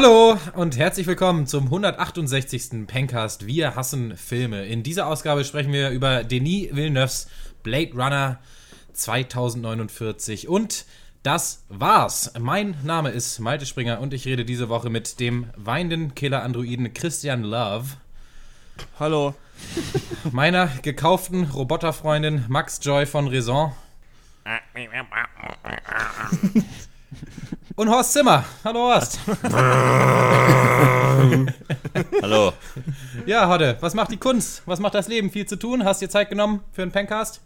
Hallo und herzlich willkommen zum 168. Pencast Wir hassen Filme. In dieser Ausgabe sprechen wir über Denis Villeneuves Blade Runner 2049 und das war's. Mein Name ist Malte Springer und ich rede diese Woche mit dem weinenden Killer-Androiden Christian Love. Hallo. Meiner gekauften Roboterfreundin Max Joy von Raison. Und Horst Zimmer. Hallo Horst. Hallo. Ja, Hodde, was macht die Kunst? Was macht das Leben? Viel zu tun? Hast dir Zeit genommen für einen Pencast?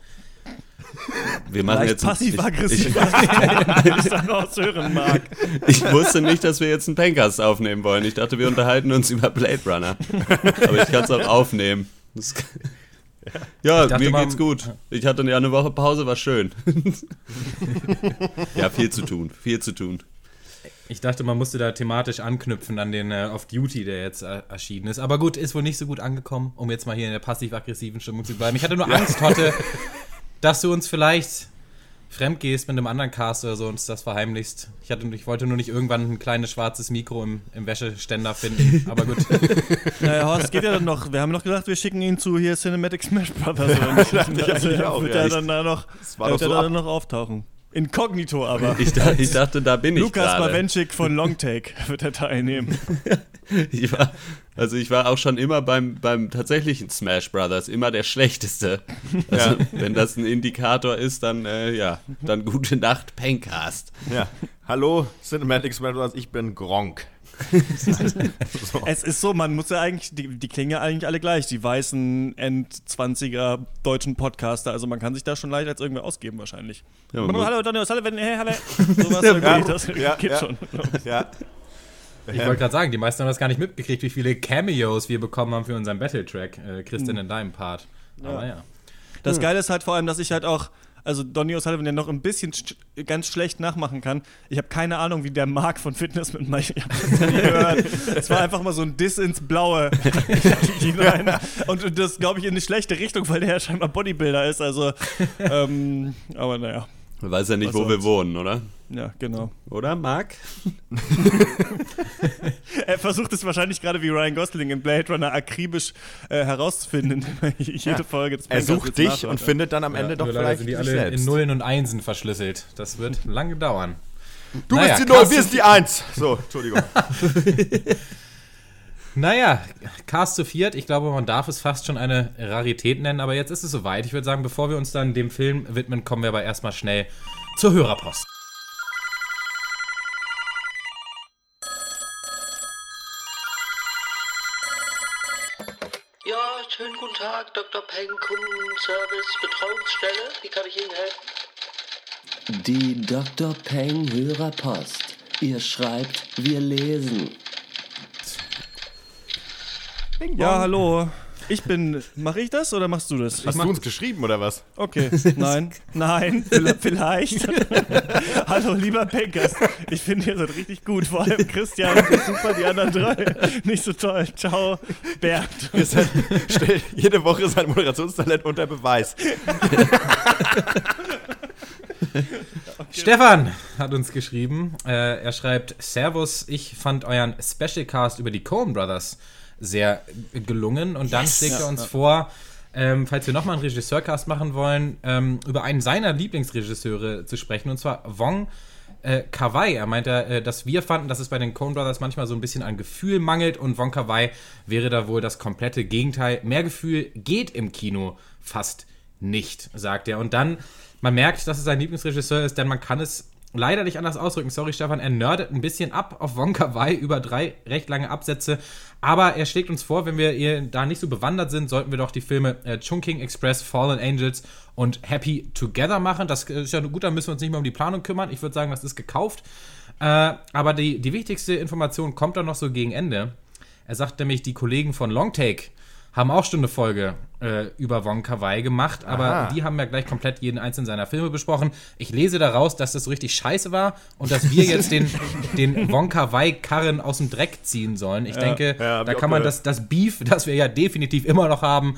Wir machen jetzt passiv-aggressiv, ich, was ich daraus hören mag. Ich wusste nicht, dass wir jetzt einen Pencast aufnehmen wollen. Ich dachte, wir unterhalten uns über Blade Runner. Aber ich kann es auch aufnehmen. Das, ja, mir mal, geht's gut. Ich hatte ja eine Woche Pause, war schön. ja, viel zu tun, viel zu tun. Ich dachte, man musste da thematisch anknüpfen an den äh, Off-Duty, der jetzt äh, erschienen ist. Aber gut, ist wohl nicht so gut angekommen, um jetzt mal hier in der passiv-aggressiven Stimmung zu bleiben. Ich hatte nur Angst, Hotte, dass du uns vielleicht fremd gehst mit einem anderen Cast oder so und das verheimlichst. Ich, hatte, ich wollte nur nicht irgendwann ein kleines schwarzes Mikro im, im Wäscheständer finden, aber gut. Naja, Horst, geht ja dann noch. Wir haben noch gesagt, wir schicken ihn zu hier Cinematic Smash Brothers. ja, also, also, wird er dann da noch, wird so dann noch auftauchen. Inkognito aber. Ich, dachte, ich dachte da bin ich Lukas Bawenschik von Longtake wird er teilnehmen. ich war, also ich war auch schon immer beim, beim tatsächlichen Smash Brothers immer der Schlechteste. Also ja. wenn das ein Indikator ist, dann äh, ja, dann gute Nacht, Pencast. Ja. Hallo, Cinematic Smash Brothers, ich bin Gronk. So. Es ist so, man muss ja eigentlich, die, die klingen ja eigentlich alle gleich, die weißen End-20er deutschen Podcaster. Also man kann sich da schon leicht als irgendwer ausgeben wahrscheinlich. Ja, hallo, Donny O'Sullivan, hey, hallo. Sowas ja, irgendwie, das ja, geht schon. Ja. Ich wollte gerade sagen, die meisten haben das gar nicht mitgekriegt, wie viele Cameos wir bekommen haben für unseren Battle-Track. Äh, Christian, hm. in deinem Part. Aber ja. Das hm. Geile ist halt vor allem, dass ich halt auch also Donny O'Sullivan ja noch ein bisschen sch ganz schlecht nachmachen kann. Ich habe keine Ahnung, wie der Mark von Fitness mit Mike. Gehört. Es war einfach mal so ein Diss ins Blaue. Und das, glaube ich, in eine schlechte Richtung, weil der ja scheinbar Bodybuilder ist. Also, ähm, aber naja. Man weiß ja nicht, Was wo wir wohnen, oder? Ja, genau. Oder, Marc? er versucht es wahrscheinlich gerade wie Ryan Gosling in Blade Runner akribisch äh, herauszufinden, indem er jede ja. Folge des Er sucht dich und findet dann am Ende ja, doch vielleicht sind die alle selbst. in Nullen und Einsen verschlüsselt. Das wird lange dauern. Du naja, bist die Null, wir sind die Eins. So, Entschuldigung. Naja, Cast zu viert, ich glaube, man darf es fast schon eine Rarität nennen, aber jetzt ist es soweit. Ich würde sagen, bevor wir uns dann dem Film widmen, kommen wir aber erstmal schnell zur Hörerpost. Ja, schönen guten Tag, Dr. Peng, Kundenservice, Betreuungsstelle. Wie kann ich Ihnen helfen? Die Dr. Peng Hörerpost. Ihr schreibt, wir lesen. Ja, hallo. Ich bin. Mache ich das oder machst du das? Hast du uns geschrieben oder was? Okay. Nein. Nein. Vielleicht. Hallo, lieber Penkers. Ich finde, ihr seid richtig gut. Vor allem Christian ist super, die anderen drei nicht so toll. Ciao, Bernd. Seid, stellt jede Woche sein Moderationstalent unter Beweis. Okay. Stefan hat uns geschrieben. Äh, er schreibt: Servus, ich fand euren Specialcast über die Coen Brothers sehr gelungen. Und dann schlägt er uns vor, ähm, falls wir nochmal einen Regisseurcast machen wollen, ähm, über einen seiner Lieblingsregisseure zu sprechen, und zwar Wong äh, Kawai. Er meinte, äh, dass wir fanden, dass es bei den Coen Brothers manchmal so ein bisschen an Gefühl mangelt und Wong Kawai wäre da wohl das komplette Gegenteil. Mehr Gefühl geht im Kino fast nicht, sagt er. Und dann, man merkt, dass es sein Lieblingsregisseur ist, denn man kann es leider nicht anders ausdrücken. Sorry, Stefan, er nerdet ein bisschen ab auf Wonka Wai über drei recht lange Absätze. Aber er schlägt uns vor, wenn wir da nicht so bewandert sind, sollten wir doch die Filme äh, Chungking Express, Fallen Angels und Happy Together machen. Das ist ja gut, da müssen wir uns nicht mehr um die Planung kümmern. Ich würde sagen, das ist gekauft. Äh, aber die, die wichtigste Information kommt dann noch so gegen Ende. Er sagt nämlich, die Kollegen von Longtake haben auch schon eine Folge äh, über Wong Kar Wai gemacht, aber Aha. die haben ja gleich komplett jeden einzelnen seiner Filme besprochen. Ich lese daraus, dass das so richtig scheiße war und dass wir jetzt den, den Wong Kar Wai Karren aus dem Dreck ziehen sollen. Ich ja, denke, ja, da kann man das, das Beef, das wir ja definitiv immer noch haben,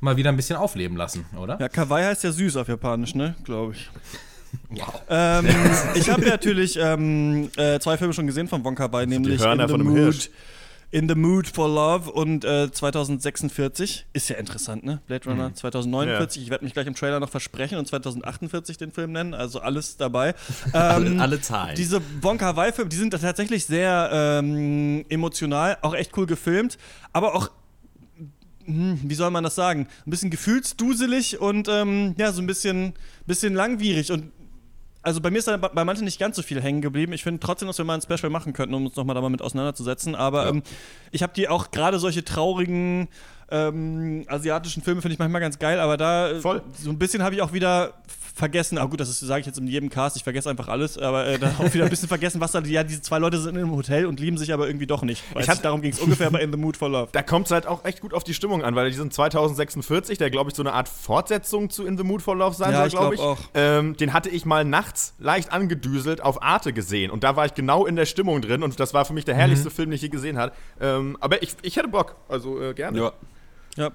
mal wieder ein bisschen aufleben lassen, oder? Ja, Kawaii heißt ja süß auf Japanisch, ne? Glaube ich. Wow. Ähm, ich habe natürlich ähm, äh, zwei Filme schon gesehen von Wonka Wai, nämlich Die Hörner In the Mood Hirsch. In the Mood for Love und äh, 2046. Ist ja interessant, ne? Blade Runner 2049. Ich werde mich gleich im Trailer noch versprechen und 2048 den Film nennen. Also alles dabei. Alle, Ähm, alle Zahlen. diese Wonka Wai Filme, die sind tatsächlich sehr ähm, emotional, auch echt cool gefilmt, aber auch hm, wie soll man das sagen? Ein bisschen gefühlsduselig und ähm, ja, so ein bisschen, bisschen langwierig. Und also bei mir ist da bei manchen nicht ganz so viel hängen geblieben. Ich finde trotzdem, dass wir mal ein Special machen könnten, um uns nochmal damit auseinanderzusetzen. Aber ähm, ich habe die auch gerade solche traurigen ähm, asiatischen Filme finde ich manchmal ganz geil, aber da äh, Voll. so ein bisschen habe ich auch wieder vergessen, ah gut, das sage ich jetzt in jedem Cast, ich vergesse einfach alles, aber äh, da auch wieder ein bisschen vergessen, was da, ja, diese zwei Leute sind im Hotel und lieben sich aber irgendwie doch nicht. Weiß Ich hab- ich, darum ging es ungefähr bei In the Mood for Love. Da kommt es halt auch echt gut auf die Stimmung an, weil die sind 2046, der glaube ich so eine Art Fortsetzung zu In the Mood for Love sein Ja, soll, ich glaube glaub ich. auch. Ähm, den hatte ich mal nachts leicht angedüselt auf Arte gesehen und da war ich genau in der Stimmung drin und das war für mich der herrlichste Film, den ich je gesehen habe. Ähm, aber ich, ich hätte Bock, also äh, gerne. ja. Ja.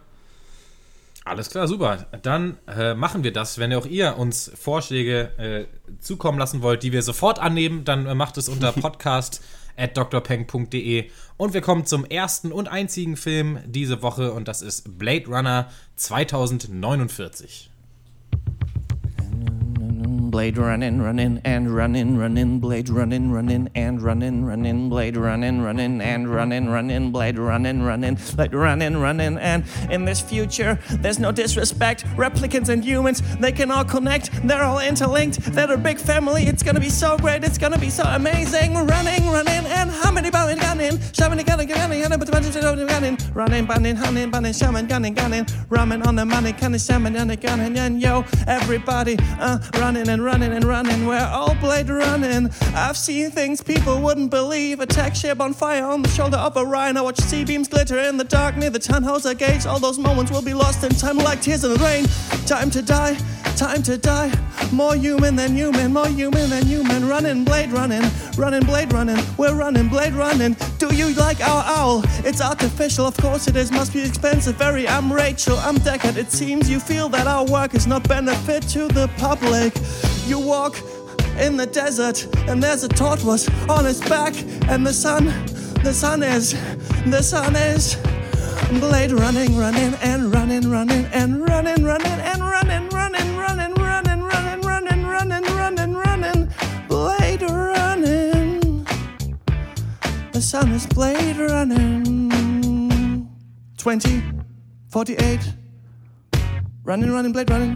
Alles klar, super. Dann äh, machen wir das. Wenn auch ihr uns Vorschläge äh, zukommen lassen wollt, die wir sofort annehmen, dann äh, macht es unter podcast at drpeng.de. Und wir kommen zum ersten und einzigen Film diese Woche und das ist Blade Runner 2049. Blade running, running, and running, running, blade running, running, and running, running, blade running, running, and running, running, blade running, running, blade running, running, and in this future, there's no disrespect. Replicants and humans, they can all connect. They're all interlinked. They're a big family. It's gonna be so great. It's gonna be so amazing. Running, running, and how many bound gunning? Shaman gunning, gunning, gunning, but the gunning. Running, bunning, hunting, bunning, shaman gunning, gunning. Ramen on the money, gunning, shaman gunning, gunning, and yo, everybody, uh, running and running and running. We're all blade running. I've seen things people wouldn't believe. A tech ship on fire on the shoulder of a rhino. Watch sea beams glitter in the dark near the Tannhauser Gate. All those moments will be lost in time like tears in the rain. Time to die, time to die. More human than human, more human than human. Running, blade running, running, blade running. We're running, blade running. Do you like our owl? It's artificial, of course it is. Must be expensive, very. I'm Rachel, I'm Deckard. It seems you feel that our work is not benefit to the public. You walk in the desert, and there's a tortoise on his back, and the sun, the sun is, the sun is. Blade running, running, and running, running, and running, running, and running, running, running, running, running, running, running, running, running, blade running. The sun is blade running. 20, 48, running, running, blade running.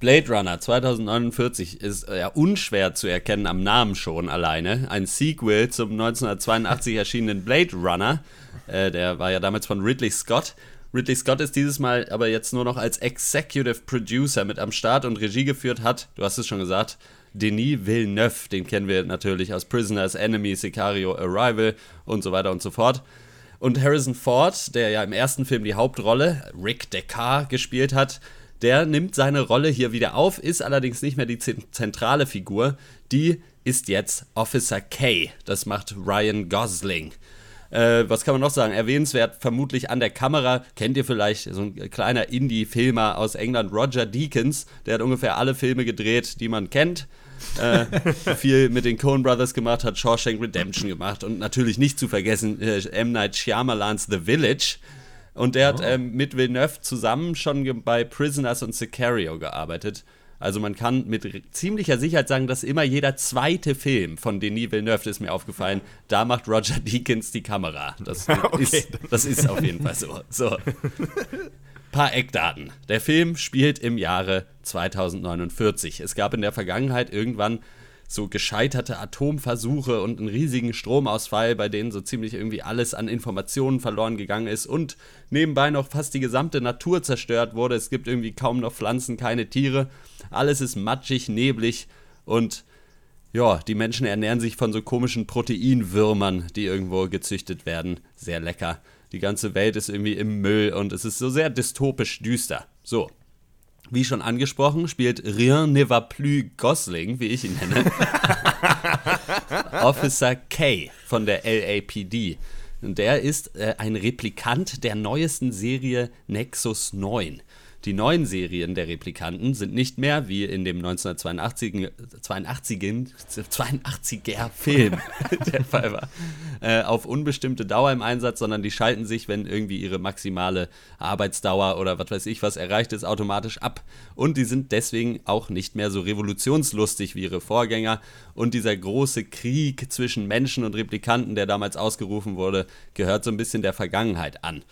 Blade Runner 2049 ist äh, ja unschwer zu erkennen am Namen schon alleine. Ein Sequel zum 1982 erschienenen Blade Runner. Äh, der war ja damals von Ridley Scott. Ridley Scott ist dieses Mal aber jetzt nur noch als Executive Producer mit am Start und Regie geführt hat, du hast es schon gesagt, Denis Villeneuve, den kennen wir natürlich aus Prisoners, Enemy, Sicario, Arrival und so weiter und so fort. Und Harrison Ford, der ja im ersten Film die Hauptrolle, Rick Deckard, gespielt hat, der nimmt seine Rolle hier wieder auf, ist allerdings nicht mehr die zen- zentrale Figur. Die ist jetzt Officer K. Das macht Ryan Gosling. Äh, was kann man noch sagen? Erwähnenswert vermutlich an der Kamera. Kennt ihr vielleicht so ein kleiner Indie-Filmer aus England, Roger Deakins. Der hat ungefähr alle Filme gedreht, die man kennt. äh, viel mit den Coen Brothers gemacht, hat Shawshank Redemption gemacht und natürlich nicht zu vergessen äh, M. Night Shyamalans The Village. Und der hat ähm, mit Villeneuve zusammen schon bei Prisoners und Sicario gearbeitet. Also man kann mit ziemlicher Sicherheit sagen, dass immer jeder zweite Film von Denis Villeneuve, das ist mir aufgefallen, da macht Roger Deakins die Kamera. Das, ist, das ist auf jeden Fall so. so. Paar Eckdaten. Der Film spielt im Jahre 2049. Es gab in der Vergangenheit irgendwann so gescheiterte Atomversuche und einen riesigen Stromausfall, bei denen so ziemlich irgendwie alles an Informationen verloren gegangen ist und nebenbei noch fast die gesamte Natur zerstört wurde. Es gibt irgendwie kaum noch Pflanzen, keine Tiere. Alles ist matschig, neblig und ja, die Menschen ernähren sich von so komischen Proteinwürmern, die irgendwo gezüchtet werden. Sehr lecker. Die ganze Welt ist irgendwie im Müll und es ist so sehr dystopisch düster. So. Wie schon angesprochen, spielt Rien ne va plus Gosling, wie ich ihn nenne, Officer K von der LAPD. Und der ist äh, ein Replikant der neuesten Serie Nexus 9. Die neuen Serien der Replikanten sind nicht mehr, wie in dem 1982 82, 82er Film der Fall war, äh, auf unbestimmte Dauer im Einsatz, sondern die schalten sich, wenn irgendwie ihre maximale Arbeitsdauer oder was weiß ich was erreicht ist, automatisch ab. Und die sind deswegen auch nicht mehr so revolutionslustig wie ihre Vorgänger. Und dieser große Krieg zwischen Menschen und Replikanten, der damals ausgerufen wurde, gehört so ein bisschen der Vergangenheit an.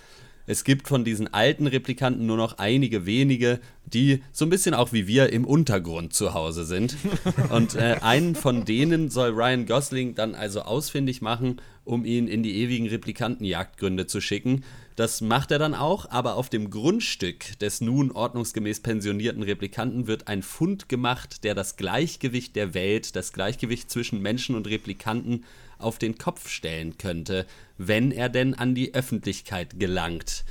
Es gibt von diesen alten Replikanten nur noch einige wenige, die so ein bisschen auch wie wir im Untergrund zu Hause sind. Und äh, einen von denen soll Ryan Gosling dann also ausfindig machen, um ihn in die ewigen Replikantenjagdgründe zu schicken. Das macht er dann auch, aber auf dem Grundstück des nun ordnungsgemäß pensionierten Replikanten wird ein Fund gemacht, der das Gleichgewicht der Welt, das Gleichgewicht zwischen Menschen und Replikanten auf den Kopf stellen könnte, wenn er denn an die Öffentlichkeit gelangt.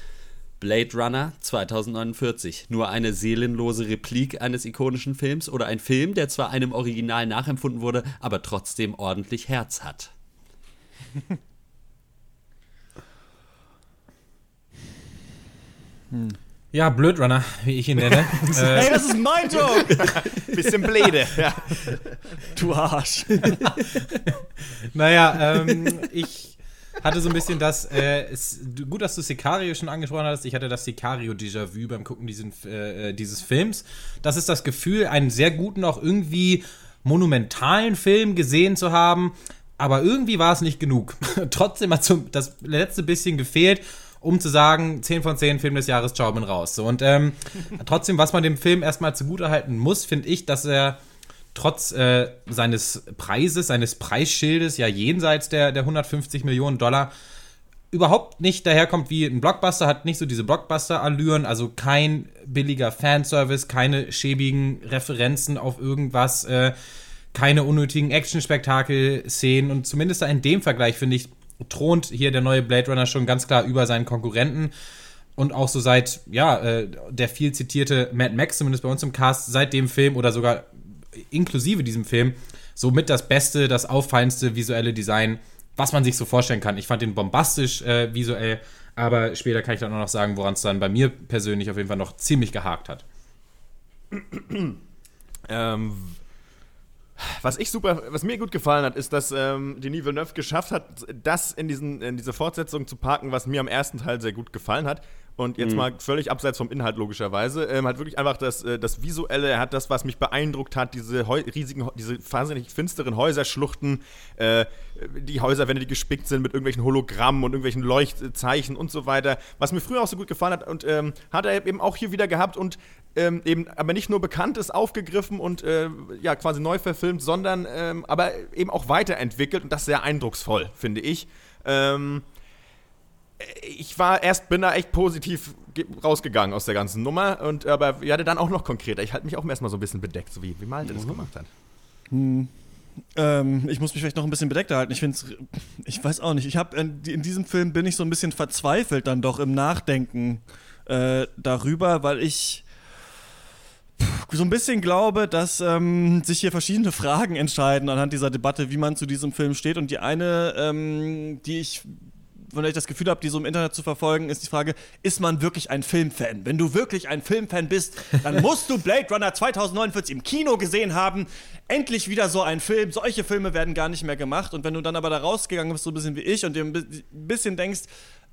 Blade Runner 2049. Nur eine seelenlose Replik eines ikonischen Films oder ein Film, der zwar einem Original nachempfunden wurde, aber trotzdem ordentlich Herz hat. hm. Ja, Blöd Runner, wie ich ihn nenne. äh, hey, das ist mein Job! Bisschen Bläde, ja. Du Arsch. naja, ähm, ich hatte so ein bisschen das, äh, es, gut, dass du Sicario schon angesprochen hast. Ich hatte das Sicario-Déjà-vu beim Gucken diesen, äh, dieses Films. Das ist das Gefühl, einen sehr guten, auch irgendwie monumentalen Film gesehen zu haben. Aber irgendwie war es nicht genug. Trotzdem hat so das letzte bisschen gefehlt um zu sagen, 10 von 10 Film des Jahres, ciao, bin raus. So, und ähm, trotzdem, was man dem Film erstmal zugutehalten muss, finde ich, dass er trotz äh, seines Preises, seines Preisschildes, ja jenseits der, der 150 Millionen Dollar, überhaupt nicht daherkommt wie ein Blockbuster, hat nicht so diese Blockbuster-Allüren, also kein billiger Fanservice, keine schäbigen Referenzen auf irgendwas, äh, keine unnötigen Action-Spektakel-Szenen und zumindest in dem Vergleich finde ich, thront hier der neue Blade Runner schon ganz klar über seinen Konkurrenten. Und auch so seit, ja, äh, der viel zitierte Mad Max, zumindest bei uns im Cast, seit dem Film oder sogar inklusive diesem Film, somit das beste, das auffallendste visuelle Design, was man sich so vorstellen kann. Ich fand den bombastisch äh, visuell, aber später kann ich dann auch noch sagen, woran es dann bei mir persönlich auf jeden Fall noch ziemlich gehakt hat. ähm, was ich super, was mir gut gefallen hat, ist, dass ähm, Denis Villeneuve geschafft hat, das in, diesen, in diese Fortsetzung zu parken, was mir am ersten Teil sehr gut gefallen hat. Und jetzt mhm. mal völlig abseits vom Inhalt logischerweise, ähm, hat wirklich einfach das, äh, das Visuelle, er hat das, was mich beeindruckt hat, diese riesigen, diese wahnsinnig finsteren Häuserschluchten, äh, die Häuserwände, die gespickt sind mit irgendwelchen Hologrammen und irgendwelchen Leuchtzeichen und so weiter, was mir früher auch so gut gefallen hat und ähm, hat er eben auch hier wieder gehabt und ähm, eben aber nicht nur bekannt ist, aufgegriffen und äh, ja quasi neu verfilmt, sondern ähm, aber eben auch weiterentwickelt und das sehr eindrucksvoll, finde ich. Ähm, ich war erst, bin da echt positiv rausgegangen aus der ganzen Nummer und aber ja, dann auch noch konkreter. Ich halte mich auch erstmal so ein bisschen bedeckt, so wie, wie Malte mhm. das gemacht hat. Hm. Ähm, ich muss mich vielleicht noch ein bisschen bedeckter halten. Ich finde ich weiß auch nicht. Ich habe in, in, diesem Film bin ich so ein bisschen verzweifelt dann doch im Nachdenken äh, darüber, weil ich so ein bisschen glaube, dass ähm, sich hier verschiedene Fragen entscheiden anhand dieser Debatte, wie man zu diesem Film steht. Und die eine, ähm, die ich der ich das Gefühl habe, die so im Internet zu verfolgen, ist die Frage, ist man wirklich ein Filmfan? Wenn du wirklich ein Filmfan bist, dann musst du Blade Runner 2049 im Kino gesehen haben. Endlich wieder so ein Film. Solche Filme werden gar nicht mehr gemacht. Und wenn du dann aber da rausgegangen bist, so ein bisschen wie ich, und dir ein bisschen denkst,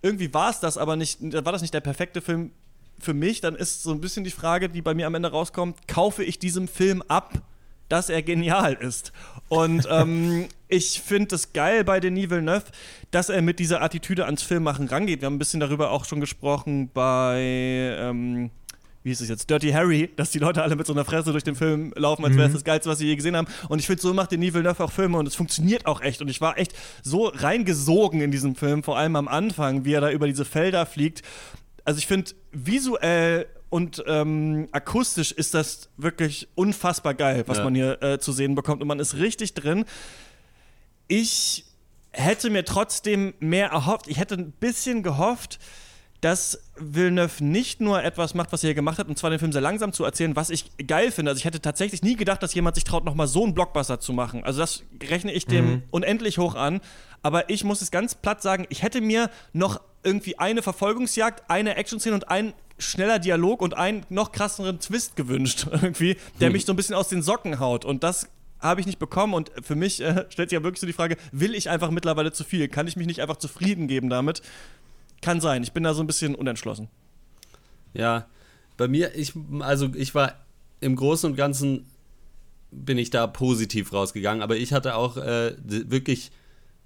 irgendwie war es das, aber nicht, war das nicht der perfekte Film für mich, dann ist so ein bisschen die Frage, die bei mir am Ende rauskommt, kaufe ich diesem Film ab, dass er genial ist. Und ähm, ich finde es geil bei Denis Villeneuve, dass er mit dieser Attitüde ans Filmmachen rangeht. Wir haben ein bisschen darüber auch schon gesprochen bei, ähm, wie ist es jetzt, Dirty Harry, dass die Leute alle mit so einer Fresse durch den Film laufen, als wäre es mhm. das Geilste, was sie je gesehen haben. Und ich finde, so macht Denis Villeneuve auch Filme und es funktioniert auch echt. Und ich war echt so reingesogen in diesem Film, vor allem am Anfang, wie er da über diese Felder fliegt also ich finde, visuell und ähm, akustisch ist das wirklich unfassbar geil, was ja. man hier äh, zu sehen bekommt. Und man ist richtig drin. Ich hätte mir trotzdem mehr erhofft. Ich hätte ein bisschen gehofft, dass Villeneuve nicht nur etwas macht, was er hier gemacht hat, und zwar den Film sehr langsam zu erzählen, was ich geil finde. Also ich hätte tatsächlich nie gedacht, dass jemand sich traut, nochmal so einen Blockbuster zu machen. Also das rechne ich dem mhm. unendlich hoch an. Aber ich muss es ganz platt sagen, ich hätte mir noch irgendwie eine Verfolgungsjagd, eine Action-Szene und ein schneller Dialog und einen noch krasseren Twist gewünscht, irgendwie, der Hm. mich so ein bisschen aus den Socken haut. Und das habe ich nicht bekommen. Und für mich äh, stellt sich ja wirklich so die Frage: Will ich einfach mittlerweile zu viel? Kann ich mich nicht einfach zufrieden geben damit? Kann sein. Ich bin da so ein bisschen unentschlossen. Ja, bei mir, ich, also ich war im Großen und Ganzen bin ich da positiv rausgegangen, aber ich hatte auch äh, wirklich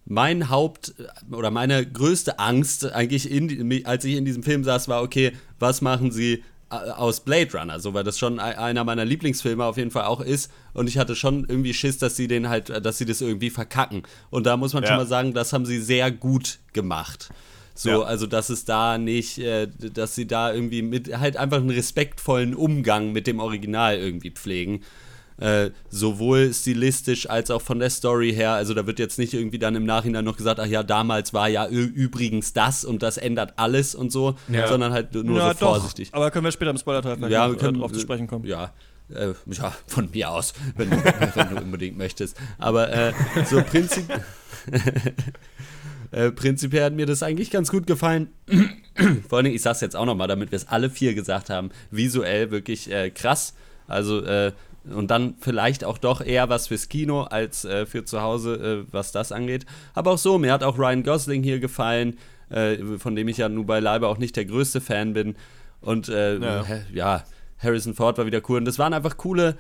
mein Haupt oder meine größte Angst eigentlich, in, als ich in diesem Film saß, war, okay, was machen sie äh, aus Blade Runner, so weil das schon ei- einer meiner Lieblingsfilme auf jeden Fall auch ist und ich hatte schon irgendwie Schiss, dass sie den halt, dass sie das irgendwie verkacken und da muss man Ja. schon mal sagen, das haben sie sehr gut gemacht. So, Ja. also dass es da nicht, äh, dass sie da irgendwie mit halt einfach einen respektvollen Umgang mit dem Original irgendwie pflegen. Äh, sowohl stilistisch als auch von der Story her. Also da wird jetzt nicht irgendwie dann im Nachhinein noch gesagt, ach ja, damals war ja übrigens das und das ändert alles und so, Ja. sondern halt nur ja, so vorsichtig. Aber können wir später im Spoiler-Teil Ja, wir können drauf zu sprechen kommen. Ja, äh, ja, von mir aus, wenn, du- wenn du unbedingt möchtest. Aber äh, so prinzip äh, prinzipiell hat mir das eigentlich ganz gut gefallen. Vor Dingen, ich sag's jetzt auch nochmal, damit wir es alle vier gesagt haben, visuell wirklich äh, krass. Also, äh, und dann vielleicht auch doch eher was fürs Kino als äh, für zu Hause, äh, was das angeht. Aber auch so, mir hat auch Ryan Gosling hier gefallen, äh, von dem ich ja nun beileibe auch nicht der größte Fan bin. Und äh, Ja. ja. ja, Harrison Ford war wieder cool. Und das waren einfach coole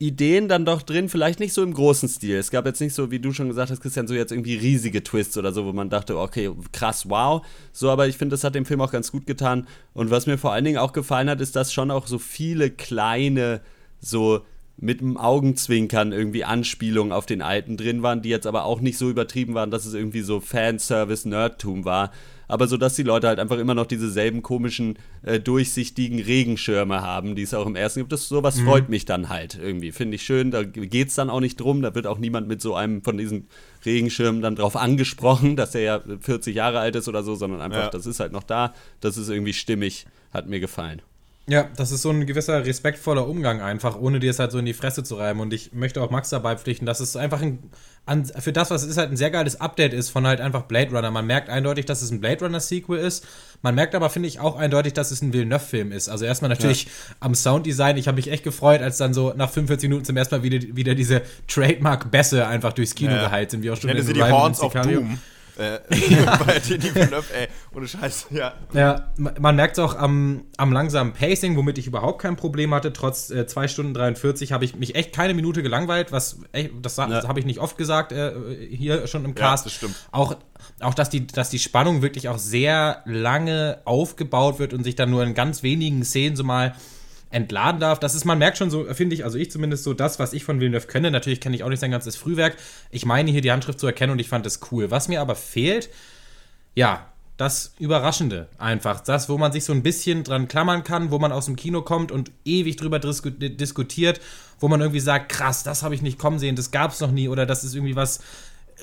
Ideen dann doch drin, vielleicht nicht so im großen Stil. Es gab jetzt nicht so, wie du schon gesagt hast, Christian, so jetzt irgendwie riesige Twists oder so, wo man dachte, okay, krass, wow. So, aber ich finde, das hat dem Film auch ganz gut getan. Und was mir vor allen Dingen auch gefallen hat, ist, dass schon auch so viele kleine, so mit dem Augenzwinkern irgendwie Anspielungen auf den alten drin waren, die jetzt aber auch nicht so übertrieben waren, dass es irgendwie so Fanservice-Nerdtum war. Aber so, dass die Leute halt einfach immer noch diese selben komischen, äh, durchsichtigen Regenschirme haben, die es auch im ersten gibt. Das, sowas freut mich dann halt irgendwie. Finde ich schön. Da geht es dann auch nicht drum. Da wird auch niemand mit so einem von diesen Regenschirmen dann drauf angesprochen, dass der ja 40 Jahre alt ist oder so, sondern einfach, Ja. das ist halt noch da. Das ist irgendwie stimmig. Hat mir gefallen. Ja, das ist so ein gewisser respektvoller Umgang einfach, ohne dir es halt so in die Fresse zu reiben. Und ich möchte auch Max dabei pflichten, dass es einfach ein, an, für das, was es ist, halt ein sehr geiles Update ist von halt einfach Blade Runner. Man merkt eindeutig, dass es ein Blade Runner Sequel ist. Man merkt aber, finde ich, auch eindeutig, dass es ein Villeneuve-Film ist. Also erstmal natürlich am Sounddesign. Ich habe mich echt gefreut, als dann so nach 45 Minuten zum ersten Mal wieder, wieder diese Trademark-Bässe einfach durchs Kino Ja. geheilt sind, wie auch schon nenne in sie die Horns of. Doom. Äh, bei Denis Villeneuve, ey, ohne Scheiß, ja. Ja, ma- man merkt es auch am, am langsamen Pacing, womit ich überhaupt kein Problem hatte. Trotz äh, 2 Stunden 43 habe ich mich echt keine Minute gelangweilt, was echt, das, Ja. habe ich nicht oft gesagt äh, hier schon im Ja, Cast. das stimmt. Auch, auch dass, die, dass die Spannung wirklich auch sehr lange aufgebaut wird und sich dann nur in ganz wenigen Szenen so mal entladen darf. Das ist, man merkt schon so, finde ich, also ich zumindest so das, was ich von Villeneuve kenne. Natürlich kenne ich auch nicht sein ganzes Frühwerk. Ich meine hier die Handschrift zu erkennen und ich fand das cool. Was mir aber fehlt, ja, das Überraschende einfach. Das, wo man sich so ein bisschen dran klammern kann, wo man aus dem Kino kommt und ewig drüber disku diskutiert, wo man irgendwie sagt, krass, das habe ich nicht kommen sehen, das gab es noch nie oder das ist irgendwie was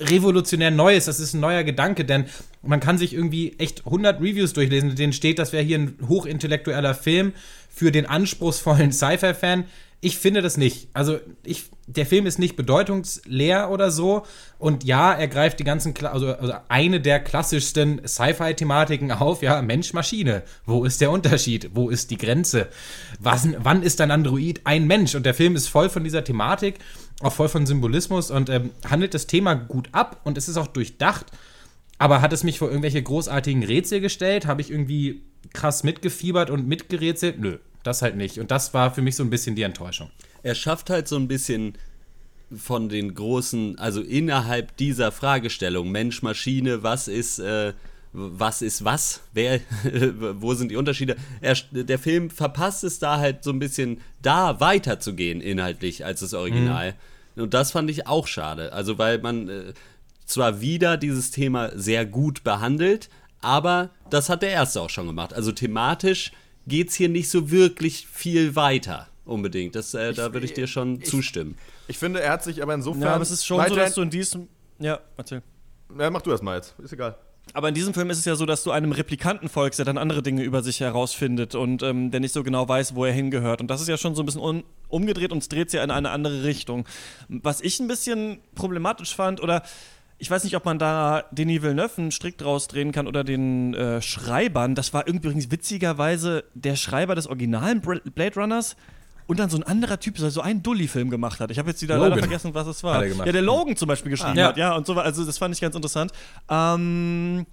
revolutionär Neues, das ist ein neuer Gedanke, denn man kann sich irgendwie echt 100 Reviews durchlesen, in denen steht, das wäre hier ein hochintellektueller Film für den anspruchsvollen Sci-Fi-Fan. Ich finde das nicht. Also, ich, der Film ist nicht bedeutungsleer oder so. Und ja, er greift die ganzen, Kla also, also eine der klassischsten Sci-Fi-Thematiken auf. Ja, Mensch-Maschine. Wo ist der Unterschied? Wo ist die Grenze? Was, wann ist ein Android ein Mensch? Und der Film ist voll von dieser Thematik, auch voll von Symbolismus und ähm, handelt das Thema gut ab. Und es ist auch durchdacht. Aber hat es mich vor irgendwelche großartigen Rätsel gestellt? Habe ich irgendwie krass mitgefiebert und mitgerätselt? Nö, das halt nicht. Und das war für mich so ein bisschen die Enttäuschung. er schafft halt so ein bisschen von den großen, also innerhalb dieser Fragestellung, Mensch, Maschine, was ist, äh, was ist was, wer, wo sind die Unterschiede? Er, der Film verpasst es da halt so ein bisschen, da weiterzugehen inhaltlich als das Original. Und das fand ich auch schade. Also, weil man äh, zwar wieder dieses Thema sehr gut behandelt, aber das hat der erste auch schon gemacht. Also thematisch geht es hier nicht so wirklich viel weiter unbedingt. Das, äh, da würde ich dir schon zustimmen. Ich finde, er hat sich aber insofern. Ja, aber es ist schon so, dass du in diesem. Ja, erzähl. Ja, mach du das mal jetzt, ist egal. Aber in diesem Film ist es ja so, dass du einem Replikanten folgst, der dann andere Dinge über sich herausfindet und ähm, der nicht so genau weiß, wo er hingehört. Und das ist ja schon so ein bisschen umgedreht und es dreht sich ja in eine andere Richtung. Was ich ein bisschen problematisch fand, oder ich weiß nicht, ob man da Denis Villeneuve einen Strick draus drehen kann oder den äh, Schreibern. Das war irgendwie übrigens witzigerweise der Schreiber des originalen Blade Runners und dann so ein anderer Typ, der so einen Dully-Film gemacht hat. Ich habe jetzt wieder Logan. leider vergessen, was es war. Ja, der Logan zum Beispiel geschrieben ah, hat, ja, und so Also das fand ich ganz interessant. Ähm,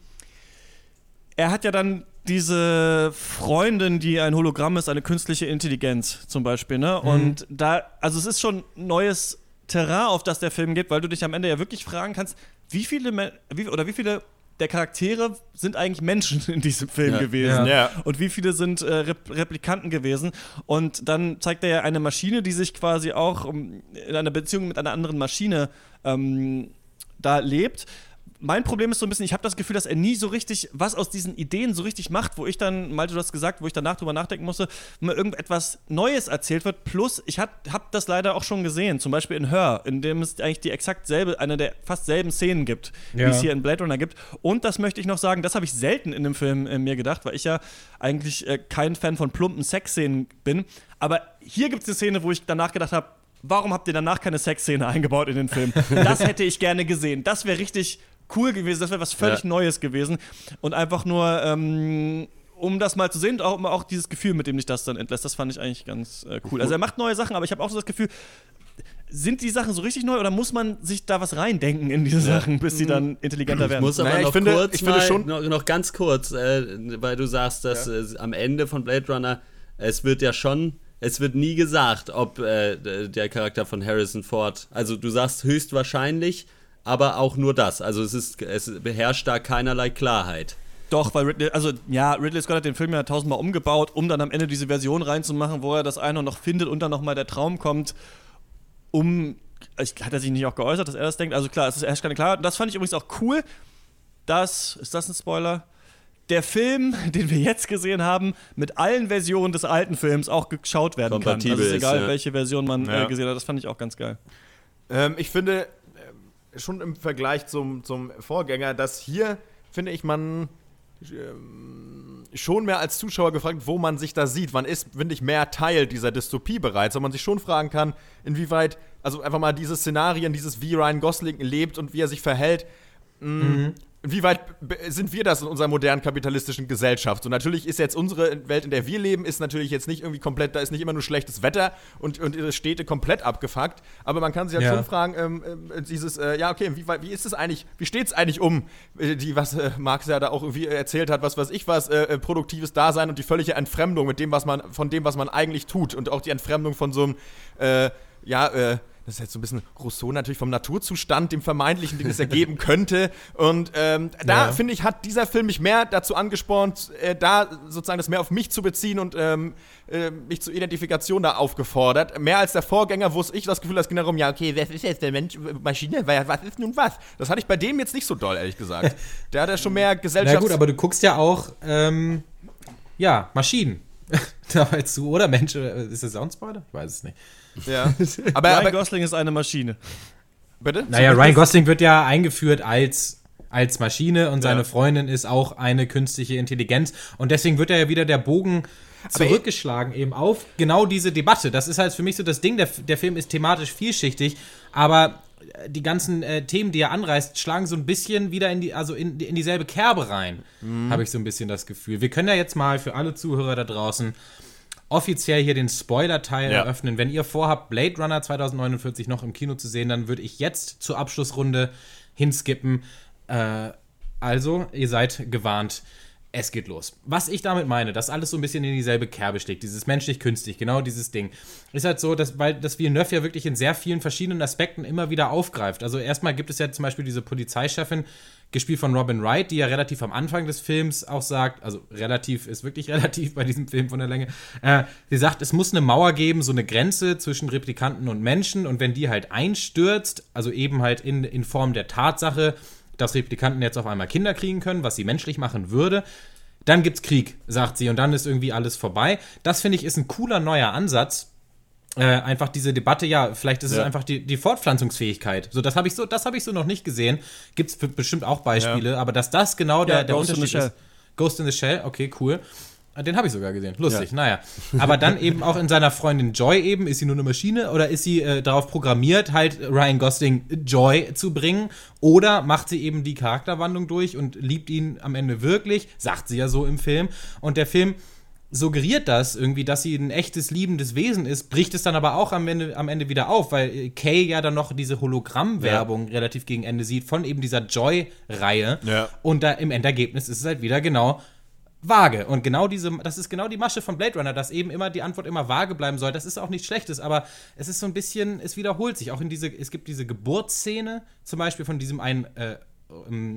er hat ja dann diese Freundin, die ein Hologramm ist, eine künstliche Intelligenz zum Beispiel, ne? Mhm. Und da, also es ist schon neues Terrain, auf das der Film geht, weil du dich am Ende ja wirklich fragen kannst, wie viele wie, oder wie viele der Charaktere sind eigentlich Menschen in diesem Film ja, gewesen. Ja. Und wie viele sind äh, Rep Replikanten gewesen. Und dann zeigt er ja eine Maschine, die sich quasi auch um, in einer Beziehung mit einer anderen Maschine ähm, da lebt mein Problem ist so ein bisschen, ich habe das Gefühl, dass er nie so richtig was aus diesen Ideen so richtig macht, wo ich dann, Malte, du hast gesagt, wo ich danach drüber nachdenken musste, mir irgendetwas Neues erzählt wird. Plus, ich habe das leider auch schon gesehen, zum Beispiel in Her, in dem es eigentlich die exakt selbe, eine der fast selben Szenen gibt, ja. wie es hier in Blade Runner gibt. Und das möchte ich noch sagen, das habe ich selten in dem Film äh, mir gedacht, weil ich ja eigentlich äh, kein Fan von plumpen Sexszenen bin. Aber hier gibt es eine Szene, wo ich danach gedacht habe, warum habt ihr danach keine Sexszene eingebaut in den Film? Das hätte ich gerne gesehen. Das wäre richtig cool gewesen, das wäre was völlig ja. Neues gewesen. Und einfach nur, ähm, um das mal zu sehen, auch, auch dieses Gefühl, mit dem sich das dann entlässt, das fand ich eigentlich ganz äh, cool. Also er macht neue Sachen, aber ich habe auch so das Gefühl, sind die Sachen so richtig neu oder muss man sich da was reindenken in diese. Sachen, bis sie dann intelligenter werden? Ich muss aber naja, noch ich finde, kurz ich finde schon noch, noch, ganz kurz, äh, weil du sagst, dass ja. äh, am Ende von Blade Runner es wird ja schon es wird nie gesagt, ob äh, der Charakter von Harrison Ford, also du sagst höchstwahrscheinlich, aber auch nur das. Also es ist, es beherrscht da keinerlei Klarheit. Doch, weil Ridley, also ja, Ridley Scott hat den Film ja tausendmal umgebaut, um dann am Ende diese Version reinzumachen, wo er das eine noch findet und dann nochmal der Traum kommt, um. Ich, hat er sich nicht auch geäußert, dass er das denkt? Also klar, es ist erst keine Klarheit. Und das fand ich übrigens auch cool, dass, ist das ein Spoiler? Der Film, den wir jetzt gesehen haben, mit allen Versionen des alten Films auch geschaut werden kann. Also ist egal, ist, ja. welche Version man äh, ja. äh, gesehen hat. Das fand ich auch ganz geil. Ähm, ich finde, schon im Vergleich zum, zum Vorgänger, dass hier, finde ich, man ähm, schon mehr als Zuschauer gefragt, wo man sich da sieht. Man ist, finde ich, mehr Teil dieser Dystopie bereits, weil man sich schon fragen kann, inwieweit, also einfach mal diese Szenarien, dieses wie Ryan Gosling lebt und wie er sich verhält, mh, mhm. Wie weit sind wir das in unserer modernen kapitalistischen Gesellschaft? Und natürlich ist jetzt unsere Welt, in der wir leben, ist natürlich jetzt nicht irgendwie komplett, da ist nicht immer nur schlechtes Wetter und, und Städte komplett abgefuckt. Aber man kann sich halt ja. schon fragen, ähm, äh, dieses, äh, ja, okay, wie, wie ist es eigentlich, wie steht es eigentlich um, äh, die, was äh, Marx ja da auch irgendwie erzählt hat, was weiß ich was, äh, äh, produktives Dasein und die völlige Entfremdung mit dem, was man, von dem, was man eigentlich tut und auch die Entfremdung von so einem, ja, das ist jetzt so ein bisschen Rousseau natürlich vom Naturzustand, dem vermeintlichen, den es ergeben könnte. Und ähm, da, ja. finde ich, hat dieser Film mich mehr dazu angespornt, äh, da sozusagen das mehr auf mich zu beziehen und ähm, äh, mich zur Identifikation da aufgefordert. Mehr als der Vorgänger, wo es ich das Gefühl, das ging darum, ja, okay, wer ist jetzt der Mensch, Maschine, was ist nun was? Das hatte ich bei dem jetzt nicht so doll, ehrlich gesagt. Der hat ja schon mehr Gesellschaft. Na gut, aber du guckst ja auch, ähm, ja, Maschinen. Dabei zu, oder Mensch, ist das Soundspoiler? Ich weiß es nicht. Ja. Aber, Ryan aber, Gosling ist eine Maschine. Bitte? Naja, Ryan Gosling wird ja eingeführt als, als Maschine und seine ja. Freundin ist auch eine künstliche Intelligenz. Und deswegen wird er ja wieder der Bogen zurückgeschlagen eben auf genau diese Debatte. Das ist halt für mich so das Ding. Der, der Film ist thematisch vielschichtig, aber die ganzen äh, Themen, die er anreißt, schlagen so ein bisschen wieder in die, also in, in dieselbe Kerbe rein, mhm. habe ich so ein bisschen das Gefühl. Wir können ja jetzt mal für alle Zuhörer da draußen offiziell hier den Spoiler-Teil ja. eröffnen. Wenn ihr vorhabt, Blade Runner 2049 noch im Kino zu sehen, dann würde ich jetzt zur Abschlussrunde hinskippen. Äh, also, ihr seid gewarnt. Es geht los. Was ich damit meine, dass alles so ein bisschen in dieselbe Kerbe steckt, dieses menschlich-künstlich, genau dieses Ding, ist halt so, dass, weil das Villeneuve ja wirklich in sehr vielen verschiedenen Aspekten immer wieder aufgreift. Also erstmal gibt es ja zum Beispiel diese Polizeichefin, gespielt von Robin Wright, die ja relativ am Anfang des Films auch sagt, also relativ ist wirklich relativ bei diesem Film von der Länge, äh, sie sagt, es muss eine Mauer geben, so eine Grenze zwischen Replikanten und Menschen und wenn die halt einstürzt, also eben halt in, in Form der Tatsache, dass Replikanten jetzt auf einmal Kinder kriegen können, was sie menschlich machen würde, dann gibt's Krieg, sagt sie, und dann ist irgendwie alles vorbei. Das finde ich ist ein cooler neuer Ansatz, äh, einfach diese Debatte, ja, vielleicht ist ja. es einfach die, die Fortpflanzungsfähigkeit. So, das habe ich so, das habe ich so noch nicht gesehen. Gibt es bestimmt auch Beispiele, ja. aber dass das genau der, ja, der Unterschied ist. Ghost in the Shell, okay, cool. Den habe ich sogar gesehen. Lustig, ja. naja. Aber dann eben auch in seiner Freundin Joy eben, ist sie nur eine Maschine oder ist sie äh, darauf programmiert, halt Ryan Gosling Joy zu bringen? Oder macht sie eben die Charakterwandlung durch und liebt ihn am Ende wirklich? Sagt sie ja so im Film. Und der Film suggeriert das irgendwie, dass sie ein echtes, liebendes Wesen ist, bricht es dann aber auch am Ende, am Ende wieder auf, weil Kay ja dann noch diese Hologramm-Werbung ja. relativ gegen Ende sieht von eben dieser Joy-Reihe. Ja. Und da im Endergebnis ist es halt wieder genau vage. Und genau diese, das ist genau die Masche von Blade Runner, dass eben immer die Antwort immer vage bleiben soll. Das ist auch nichts Schlechtes, aber es ist so ein bisschen, es wiederholt sich. Auch in diese, es gibt diese Geburtsszene, zum Beispiel von diesem einen äh,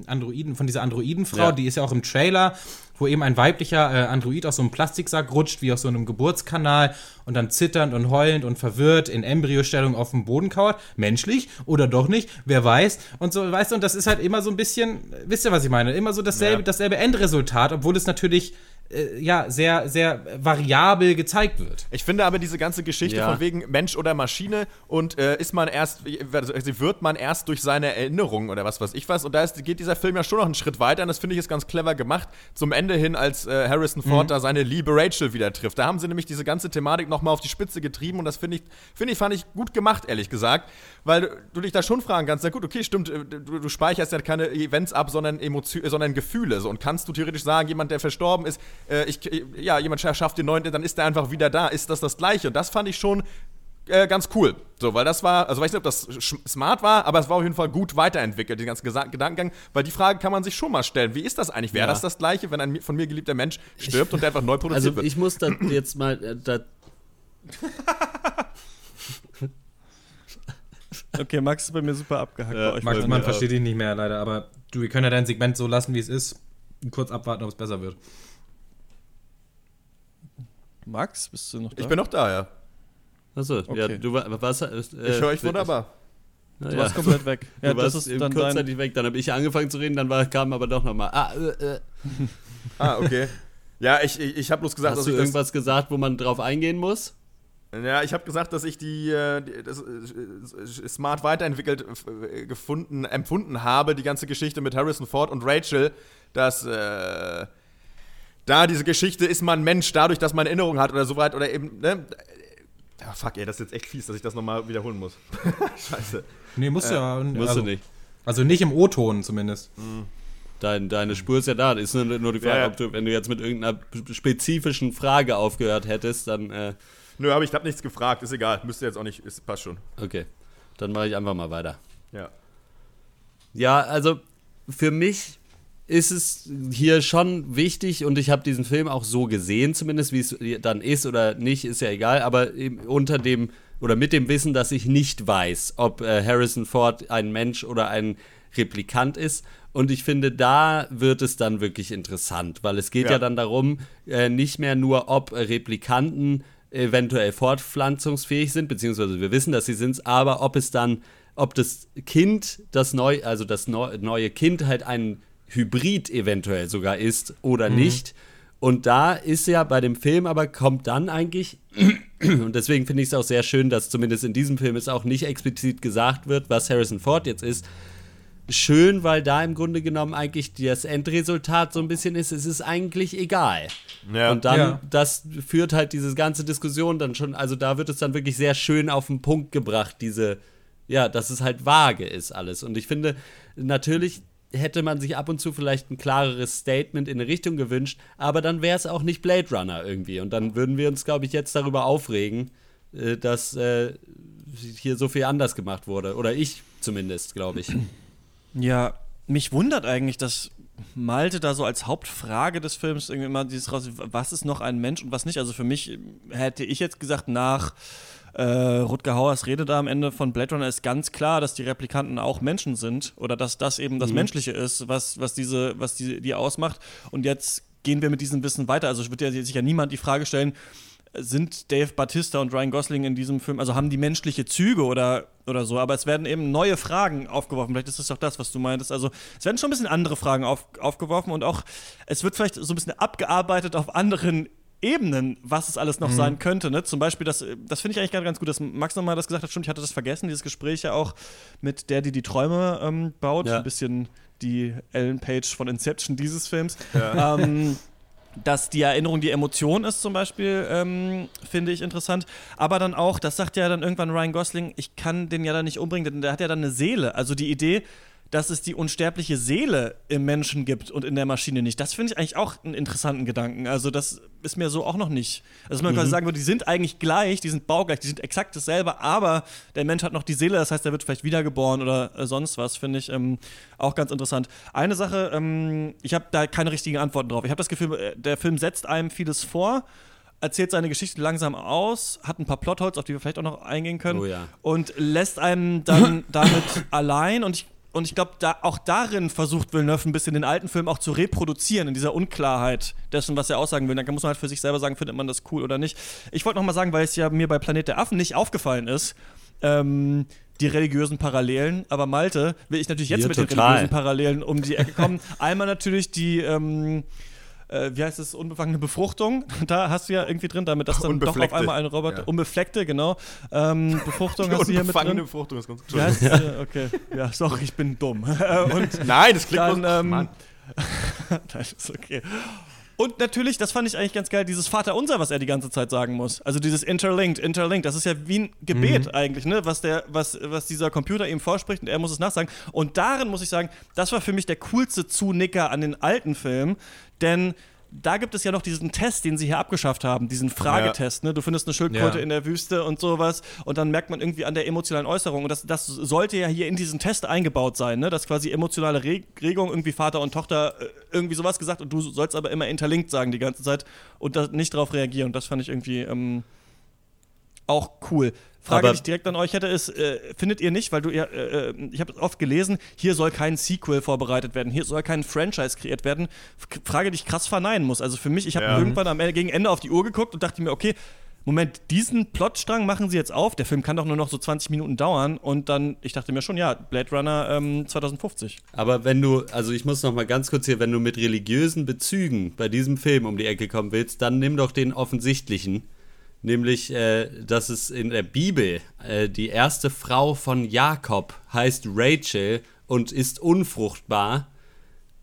Androiden, von dieser Androidenfrau, ja. die ist ja auch im Trailer, wo eben ein weiblicher äh, Android aus so einem Plastiksack rutscht, wie aus so einem Geburtskanal und dann zitternd und heulend und verwirrt in Embryostellung auf dem Boden kauert. Menschlich oder doch nicht, wer weiß. Und so, weißt du, und das ist halt immer so ein bisschen, wisst ihr, was ich meine? Immer so dasselbe, ja. dasselbe Endresultat, obwohl es natürlich äh, ja, sehr, sehr variabel gezeigt wird. Ich finde aber diese ganze Geschichte ja. von wegen Mensch oder Maschine und äh, ist man erst, also wird man erst durch seine Erinnerungen oder was weiß ich was. Und da ist, geht dieser Film ja schon noch einen Schritt weiter und das finde ich ist ganz clever gemacht. Zum Ende hin, als äh, Harrison Ford mhm. da seine liebe Rachel wieder trifft. Da haben sie nämlich diese ganze Thematik nochmal auf die Spitze getrieben und das finde ich, finde ich, fand ich gut gemacht, ehrlich gesagt. Weil du dich da schon fragen kannst, na gut, okay, stimmt, äh, du, du speicherst ja keine Events ab, sondern, Emotio sondern Gefühle. So. Und kannst du theoretisch sagen, jemand, der verstorben ist, äh, ich, ja, jemand schafft den neunten, dann ist er einfach wieder da. Ist das das Gleiche? Und das fand ich schon äh, ganz cool. So, weil das war, also weiß nicht, ob das smart war, aber es war auf jeden Fall gut weiterentwickelt, den ganzen Gesa Gedankengang, weil die Frage kann man sich schon mal stellen. Wie ist das eigentlich? Wäre ja. das das Gleiche, wenn ein von mir geliebter Mensch stirbt ich, und der einfach neu produziert also, wird? Also ich muss da jetzt mal, äh, da Okay, Max ist bei mir super abgehackt. Euch Max, man versteht ihn nicht mehr leider, aber du, wir können ja dein Segment so lassen, wie es ist. Kurz abwarten, ob es besser wird. Max, bist du noch da? Ich bin noch da, ja. Achso, okay. ja, du warst. Äh, ich höre euch wunderbar. Du ja. warst komplett weg. Ja, du das warst ist dann kurzzeitig weg. Dann habe ich angefangen zu reden, dann war, kam aber doch nochmal. Ah, äh, äh. ah, okay. Ja, ich, ich, ich habe bloß gesagt, Hast dass du irgendwas gesagt, wo man drauf eingehen muss? Ja, ich habe gesagt, dass ich die, äh, die das, äh, smart weiterentwickelt äh, gefunden, empfunden habe, die ganze Geschichte mit Harrison Ford und Rachel, dass äh, da diese Geschichte ist man Mensch dadurch, dass man Erinnerungen hat oder so weit oder eben, ne? Ja, fuck, ey, das ist jetzt echt fies, dass ich das nochmal wiederholen muss. Scheiße. Nee, musst äh, ja. Musst also, du nicht. Also nicht im O-Ton zumindest. Mhm. Dein, deine Spur ist ja da. Ist nur, nur die Frage, ja. ob du, wenn du jetzt mit irgendeiner spezifischen Frage aufgehört hättest, dann. Äh Nö, aber ich habe nichts gefragt, ist egal. Müsste jetzt auch nicht, ist, passt schon. Okay. Dann mache ich einfach mal weiter. Ja. Ja, also für mich ist es hier schon wichtig und ich habe diesen Film auch so gesehen, zumindest wie es dann ist oder nicht, ist ja egal, aber unter dem oder mit dem Wissen, dass ich nicht weiß, ob äh, Harrison Ford ein Mensch oder ein Replikant ist. Und ich finde, da wird es dann wirklich interessant, weil es geht ja, ja dann darum, äh, nicht mehr nur, ob Replikanten eventuell fortpflanzungsfähig sind, beziehungsweise wir wissen, dass sie sind, aber ob es dann, ob das Kind, das neu, also das neue Kind halt ein Hybrid eventuell sogar ist oder mhm. nicht. Und da ist ja bei dem Film aber kommt dann eigentlich, und deswegen finde ich es auch sehr schön, dass zumindest in diesem Film es auch nicht explizit gesagt wird, was Harrison Ford jetzt ist. Schön, weil da im Grunde genommen eigentlich das Endresultat so ein bisschen ist, es ist eigentlich egal. Ja. Und dann, ja. das führt halt diese ganze Diskussion dann schon, also da wird es dann wirklich sehr schön auf den Punkt gebracht, diese, ja, dass es halt vage ist alles. Und ich finde, natürlich hätte man sich ab und zu vielleicht ein klareres Statement in eine Richtung gewünscht, aber dann wäre es auch nicht Blade Runner irgendwie. Und dann würden wir uns, glaube ich, jetzt darüber aufregen, äh, dass äh, hier so viel anders gemacht wurde. Oder ich zumindest, glaube ich. Ja, mich wundert eigentlich, dass Malte da so als Hauptfrage des Films irgendwie immer dieses raus, was ist noch ein Mensch und was nicht. Also für mich hätte ich jetzt gesagt, nach äh, Rutger Hauers Rede da am Ende von Blade Runner ist ganz klar, dass die Replikanten auch Menschen sind oder dass das eben das mhm. Menschliche ist, was, was diese, was die, die ausmacht. Und jetzt gehen wir mit diesem Wissen weiter. Also wird ja sicher niemand die Frage stellen, sind Dave Batista und Ryan Gosling in diesem Film, also haben die menschliche Züge oder, oder so, aber es werden eben neue Fragen aufgeworfen. Vielleicht ist das doch das, was du meintest. Also es werden schon ein bisschen andere Fragen auf, aufgeworfen und auch, es wird vielleicht so ein bisschen abgearbeitet auf anderen Ebenen, was es alles noch mhm. sein könnte. Ne? Zum Beispiel, das, das finde ich eigentlich ganz gut, dass Max nochmal das gesagt hat. Stimmt, ich hatte das vergessen, dieses Gespräch ja auch mit der, die die Träume ähm, baut. Ja. Ein bisschen die Ellen Page von Inception dieses Films. Ja. Ähm, dass die Erinnerung die Emotion ist zum Beispiel, ähm, finde ich interessant. Aber dann auch, das sagt ja dann irgendwann Ryan Gosling, ich kann den ja dann nicht umbringen, denn der hat ja dann eine Seele. Also die Idee, dass es die unsterbliche Seele im Menschen gibt und in der Maschine nicht. Das finde ich eigentlich auch einen interessanten Gedanken. Also, das ist mir so auch noch nicht. Also, man mhm. quasi sagen würde, die sind eigentlich gleich, die sind baugleich, die sind exakt dasselbe, aber der Mensch hat noch die Seele, das heißt, er wird vielleicht wiedergeboren oder äh, sonst was, finde ich ähm, auch ganz interessant. Eine Sache, ähm, ich habe da keine richtigen Antworten drauf. Ich habe das Gefühl, äh, der Film setzt einem vieles vor erzählt seine Geschichte langsam aus, hat ein paar Plotholes, auf die wir vielleicht auch noch eingehen können, oh ja. und lässt einem dann damit allein. Und ich und ich glaube, da, auch darin versucht Villeneuve ein bisschen den alten Film auch zu reproduzieren, in dieser Unklarheit dessen, was er aussagen will. Dann muss man halt für sich selber sagen, findet man das cool oder nicht. Ich wollte noch mal sagen, weil es ja mir bei Planet der Affen nicht aufgefallen ist, ähm, die religiösen Parallelen. Aber Malte will ich natürlich jetzt ja, mit total. den religiösen Parallelen um die Ecke kommen. Einmal natürlich die. Ähm, äh, wie heißt es, unbefangene Befruchtung. Da hast du ja irgendwie drin, damit das dann doch auf einmal ein Roboter, ja. unbefleckte, genau. Ähm, Befruchtung hast du hier mit drin. Befruchtung ist ganz gut. Ja, äh, okay, ja, sorry, ich bin dumm. Und Nein, das klingt dann, ähm, das ist okay. Und natürlich, das fand ich eigentlich ganz geil, dieses Vaterunser, was er die ganze Zeit sagen muss. Also dieses Interlinked, Interlinked, das ist ja wie ein Gebet mhm. eigentlich, ne? Was, der, was, was dieser Computer ihm vorspricht und er muss es nachsagen. Und darin muss ich sagen, das war für mich der coolste Zunicker an den alten Film, denn da gibt es ja noch diesen Test, den sie hier abgeschafft haben, diesen Fragetest. Ne? Du findest eine Schildkröte ja. in der Wüste und sowas und dann merkt man irgendwie an der emotionalen Äußerung und das, das sollte ja hier in diesen Test eingebaut sein, ne? dass quasi emotionale Re Regung, irgendwie Vater und Tochter äh, irgendwie sowas gesagt und du sollst aber immer interlinkt sagen die ganze Zeit und nicht darauf reagieren. Und das fand ich irgendwie ähm, auch cool. Frage, die ich direkt an euch hätte, ist, äh, findet ihr nicht, weil du, ja, äh, äh ich habe oft gelesen, hier soll kein Sequel vorbereitet werden, hier soll kein Franchise kreiert werden. Frage, die ich krass verneinen muss. Also für mich, ich habe ja. irgendwann am gegen Ende auf die Uhr geguckt und dachte mir, okay, Moment, diesen Plotstrang machen sie jetzt auf. Der Film kann doch nur noch so 20 Minuten dauern. Und dann, ich dachte mir schon, ja, Blade Runner ähm, 2050. Aber wenn du, also ich muss noch mal ganz kurz hier, wenn du mit religiösen Bezügen bei diesem Film um die Ecke kommen willst, dann nimm doch den offensichtlichen nämlich, äh, dass es in der Bibel äh, die erste Frau von Jakob heißt Rachel und ist unfruchtbar,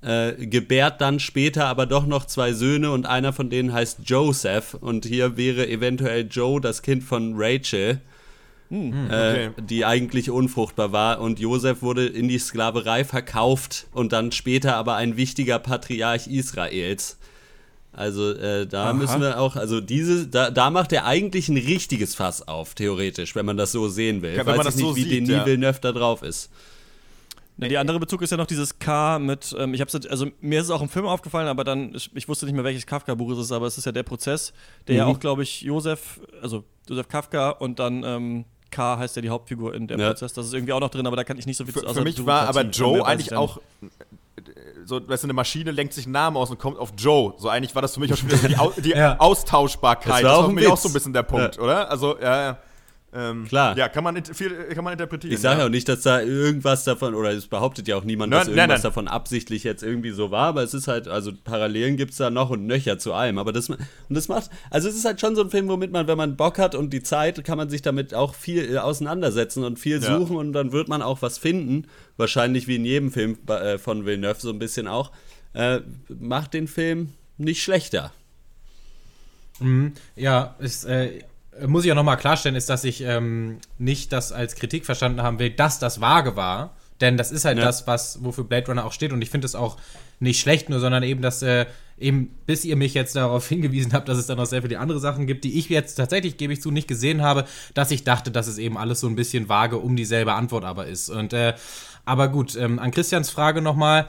äh, gebärt dann später aber doch noch zwei Söhne und einer von denen heißt Joseph und hier wäre eventuell Joe das Kind von Rachel. Hm, äh, okay. die eigentlich unfruchtbar war. Und Joseph wurde in die Sklaverei verkauft und dann später aber ein wichtiger Patriarch Israels. Also äh, da Aha. müssen wir auch, also diese, da, da macht er eigentlich ein richtiges Fass auf, theoretisch, wenn man das so sehen will. Ja, wenn man das nicht, so wie sieht, Denis ja. Villeneuve da drauf ist. Ja, die andere Bezug ist ja noch dieses K mit, ähm, ich hab's, also mir ist es auch im Film aufgefallen, aber dann, ich, ich wusste nicht mehr, welches Kafka-Buch es ist, aber es ist ja der Prozess, der mhm. ja auch, glaube ich, Josef, also Josef Kafka und dann ähm, K heißt ja die Hauptfigur in der ja. Prozess. Das ist irgendwie auch noch drin, aber da kann ich nicht so viel zu Für, für mich war aber Joe eigentlich auch so, weißt du, eine Maschine lenkt sich einen Namen aus und kommt auf Joe. So eigentlich war das für mich auch schon wieder die, Au die ja. Austauschbarkeit. Das war, das war für mich auch so ein bisschen der Punkt, ja. oder? Also, ja, ja. Ähm, Klar. Ja, kann man, viel, kann man interpretieren. Ich sage ja auch nicht, dass da irgendwas davon, oder es behauptet ja auch niemand, nein, dass irgendwas nein, nein. davon absichtlich jetzt irgendwie so war, aber es ist halt, also Parallelen gibt es da noch und nöcher zu allem. Aber das, und das macht, also es ist halt schon so ein Film, womit man, wenn man Bock hat und die Zeit, kann man sich damit auch viel äh, auseinandersetzen und viel ja. suchen und dann wird man auch was finden. Wahrscheinlich wie in jedem Film äh, von Villeneuve so ein bisschen auch. Äh, macht den Film nicht schlechter. Mhm. Ja, ist, äh, muss ich auch nochmal klarstellen, ist, dass ich ähm, nicht das als Kritik verstanden haben will, dass das vage war. Denn das ist halt ja. das, was, wofür Blade Runner auch steht. Und ich finde es auch nicht schlecht, nur, sondern eben, dass äh, eben, bis ihr mich jetzt darauf hingewiesen habt, dass es dann noch sehr viele andere Sachen gibt, die ich jetzt tatsächlich, gebe ich zu, nicht gesehen habe, dass ich dachte, dass es eben alles so ein bisschen vage um dieselbe Antwort aber ist. Und äh, aber gut, ähm, an Christians Frage nochmal.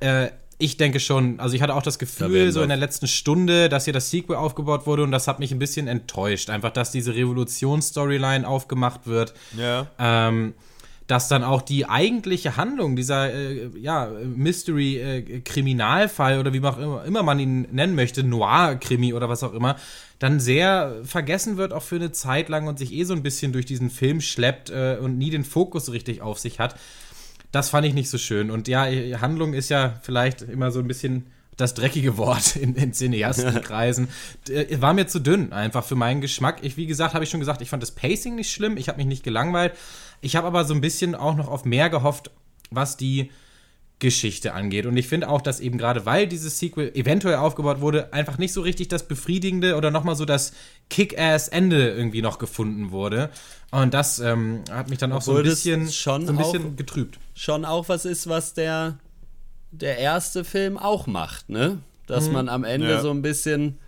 Äh, ich denke schon, also ich hatte auch das Gefühl, so in der letzten Stunde, dass hier das Sequel aufgebaut wurde und das hat mich ein bisschen enttäuscht. Einfach, dass diese Revolutions-Storyline aufgemacht wird. Ja. Ähm, dass dann auch die eigentliche Handlung, dieser äh, ja, Mystery-Kriminalfall äh, oder wie man auch immer, immer man ihn nennen möchte, Noir-Krimi oder was auch immer, dann sehr vergessen wird, auch für eine Zeit lang und sich eh so ein bisschen durch diesen Film schleppt äh, und nie den Fokus richtig auf sich hat. Das fand ich nicht so schön. Und ja, Handlung ist ja vielleicht immer so ein bisschen das dreckige Wort in, in Cineastenkreisen. Äh, war mir zu dünn, einfach für meinen Geschmack. Ich, wie gesagt, habe ich schon gesagt, ich fand das Pacing nicht schlimm, ich habe mich nicht gelangweilt. Ich habe aber so ein bisschen auch noch auf mehr gehofft, was die Geschichte angeht. Und ich finde auch, dass eben gerade weil dieses Sequel eventuell aufgebaut wurde, einfach nicht so richtig das befriedigende oder nochmal so das Kick-Ass-Ende irgendwie noch gefunden wurde. Und das ähm, hat mich dann auch Obwohl so ein bisschen, schon so ein bisschen auch, getrübt. Schon auch was ist, was der, der erste Film auch macht, ne? Dass mhm. man am Ende ja. so ein bisschen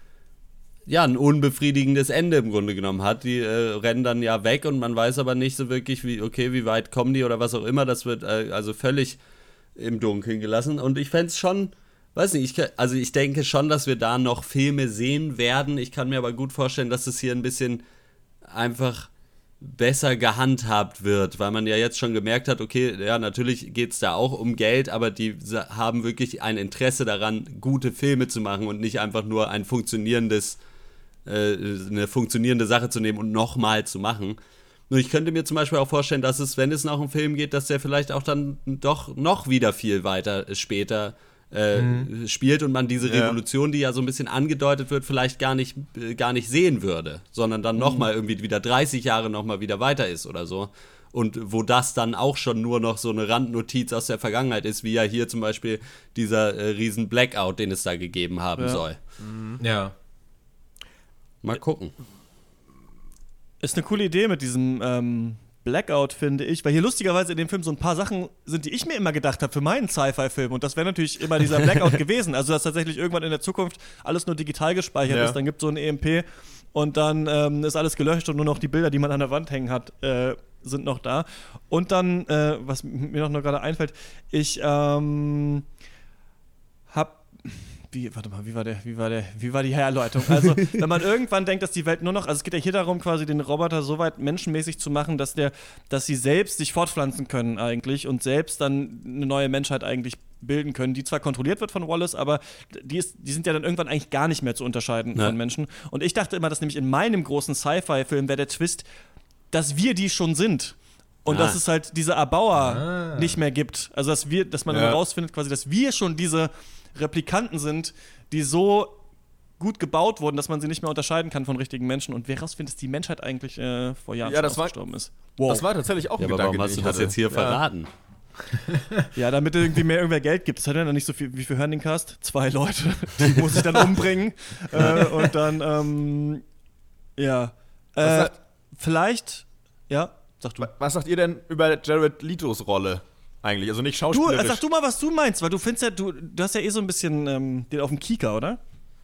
ja, ein unbefriedigendes Ende im Grunde genommen hat. Die äh, rennen dann ja weg und man weiß aber nicht so wirklich, wie, okay, wie weit kommen die oder was auch immer. Das wird äh, also völlig im Dunkeln gelassen. Und ich fände es schon, weiß nicht, ich, also ich denke schon, dass wir da noch Filme sehen werden. Ich kann mir aber gut vorstellen, dass es hier ein bisschen einfach besser gehandhabt wird, weil man ja jetzt schon gemerkt hat, okay, ja, natürlich geht es da auch um Geld, aber die haben wirklich ein Interesse daran, gute Filme zu machen und nicht einfach nur ein funktionierendes äh, eine funktionierende Sache zu nehmen und nochmal zu machen. Nur ich könnte mir zum Beispiel auch vorstellen, dass es, wenn es noch einen Film geht, dass der vielleicht auch dann doch noch wieder viel weiter später äh, mhm. spielt und man diese Revolution, ja. die ja so ein bisschen angedeutet wird, vielleicht gar nicht, äh, gar nicht sehen würde, sondern dann mhm. nochmal irgendwie wieder 30 Jahre nochmal wieder weiter ist oder so. Und wo das dann auch schon nur noch so eine Randnotiz aus der Vergangenheit ist, wie ja hier zum Beispiel dieser äh, riesen Blackout, den es da gegeben haben ja. soll. Mhm. Ja. Mal gucken. Ist eine coole Idee mit diesem ähm, Blackout, finde ich, weil hier lustigerweise in dem Film so ein paar Sachen sind, die ich mir immer gedacht habe für meinen Sci-Fi-Film. Und das wäre natürlich immer dieser Blackout gewesen. Also, dass tatsächlich irgendwann in der Zukunft alles nur digital gespeichert ja. ist. Dann gibt es so ein EMP und dann ähm, ist alles gelöscht und nur noch die Bilder, die man an der Wand hängen hat, äh, sind noch da. Und dann, äh, was mir noch gerade einfällt, ich ähm, habe wie, warte mal, wie war der, wie war der, wie war die Herleitung? Also, wenn man irgendwann denkt, dass die Welt nur noch, also es geht ja hier darum, quasi den Roboter so weit menschenmäßig zu machen, dass der, dass sie selbst sich fortpflanzen können eigentlich und selbst dann eine neue Menschheit eigentlich bilden können, die zwar kontrolliert wird von Wallace, aber die, ist, die sind ja dann irgendwann eigentlich gar nicht mehr zu unterscheiden ja. von Menschen. Und ich dachte immer, dass nämlich in meinem großen Sci-Fi-Film wäre der Twist, dass wir die schon sind. Und ah. dass es halt diese Erbauer ah. nicht mehr gibt. Also dass wir, dass man ja. herausfindet, quasi, dass wir schon diese Replikanten sind, die so gut gebaut wurden, dass man sie nicht mehr unterscheiden kann von richtigen Menschen. Und wer rausfindet, dass die Menschheit eigentlich äh, vor Jahren ja, gestorben ist. Wow. Das war tatsächlich auch ja, ein aber Gedanke, warum hast du das jetzt hier verraten? ja, damit irgendwie mehr irgendwer Geld gibt. Das hat ja dann nicht so viel, wie viel hören den Cast? Zwei Leute, die muss ich dann umbringen. äh, und dann, ähm, ja. Äh, vielleicht, ja, sag du. Was sagt ihr denn über Jared Litos Rolle? Eigentlich. Also nicht schauspielerisch. Du, sag du mal, was du meinst, weil du findest ja, du, du hast ja eh so ein bisschen ähm, den auf dem Kieker, oder?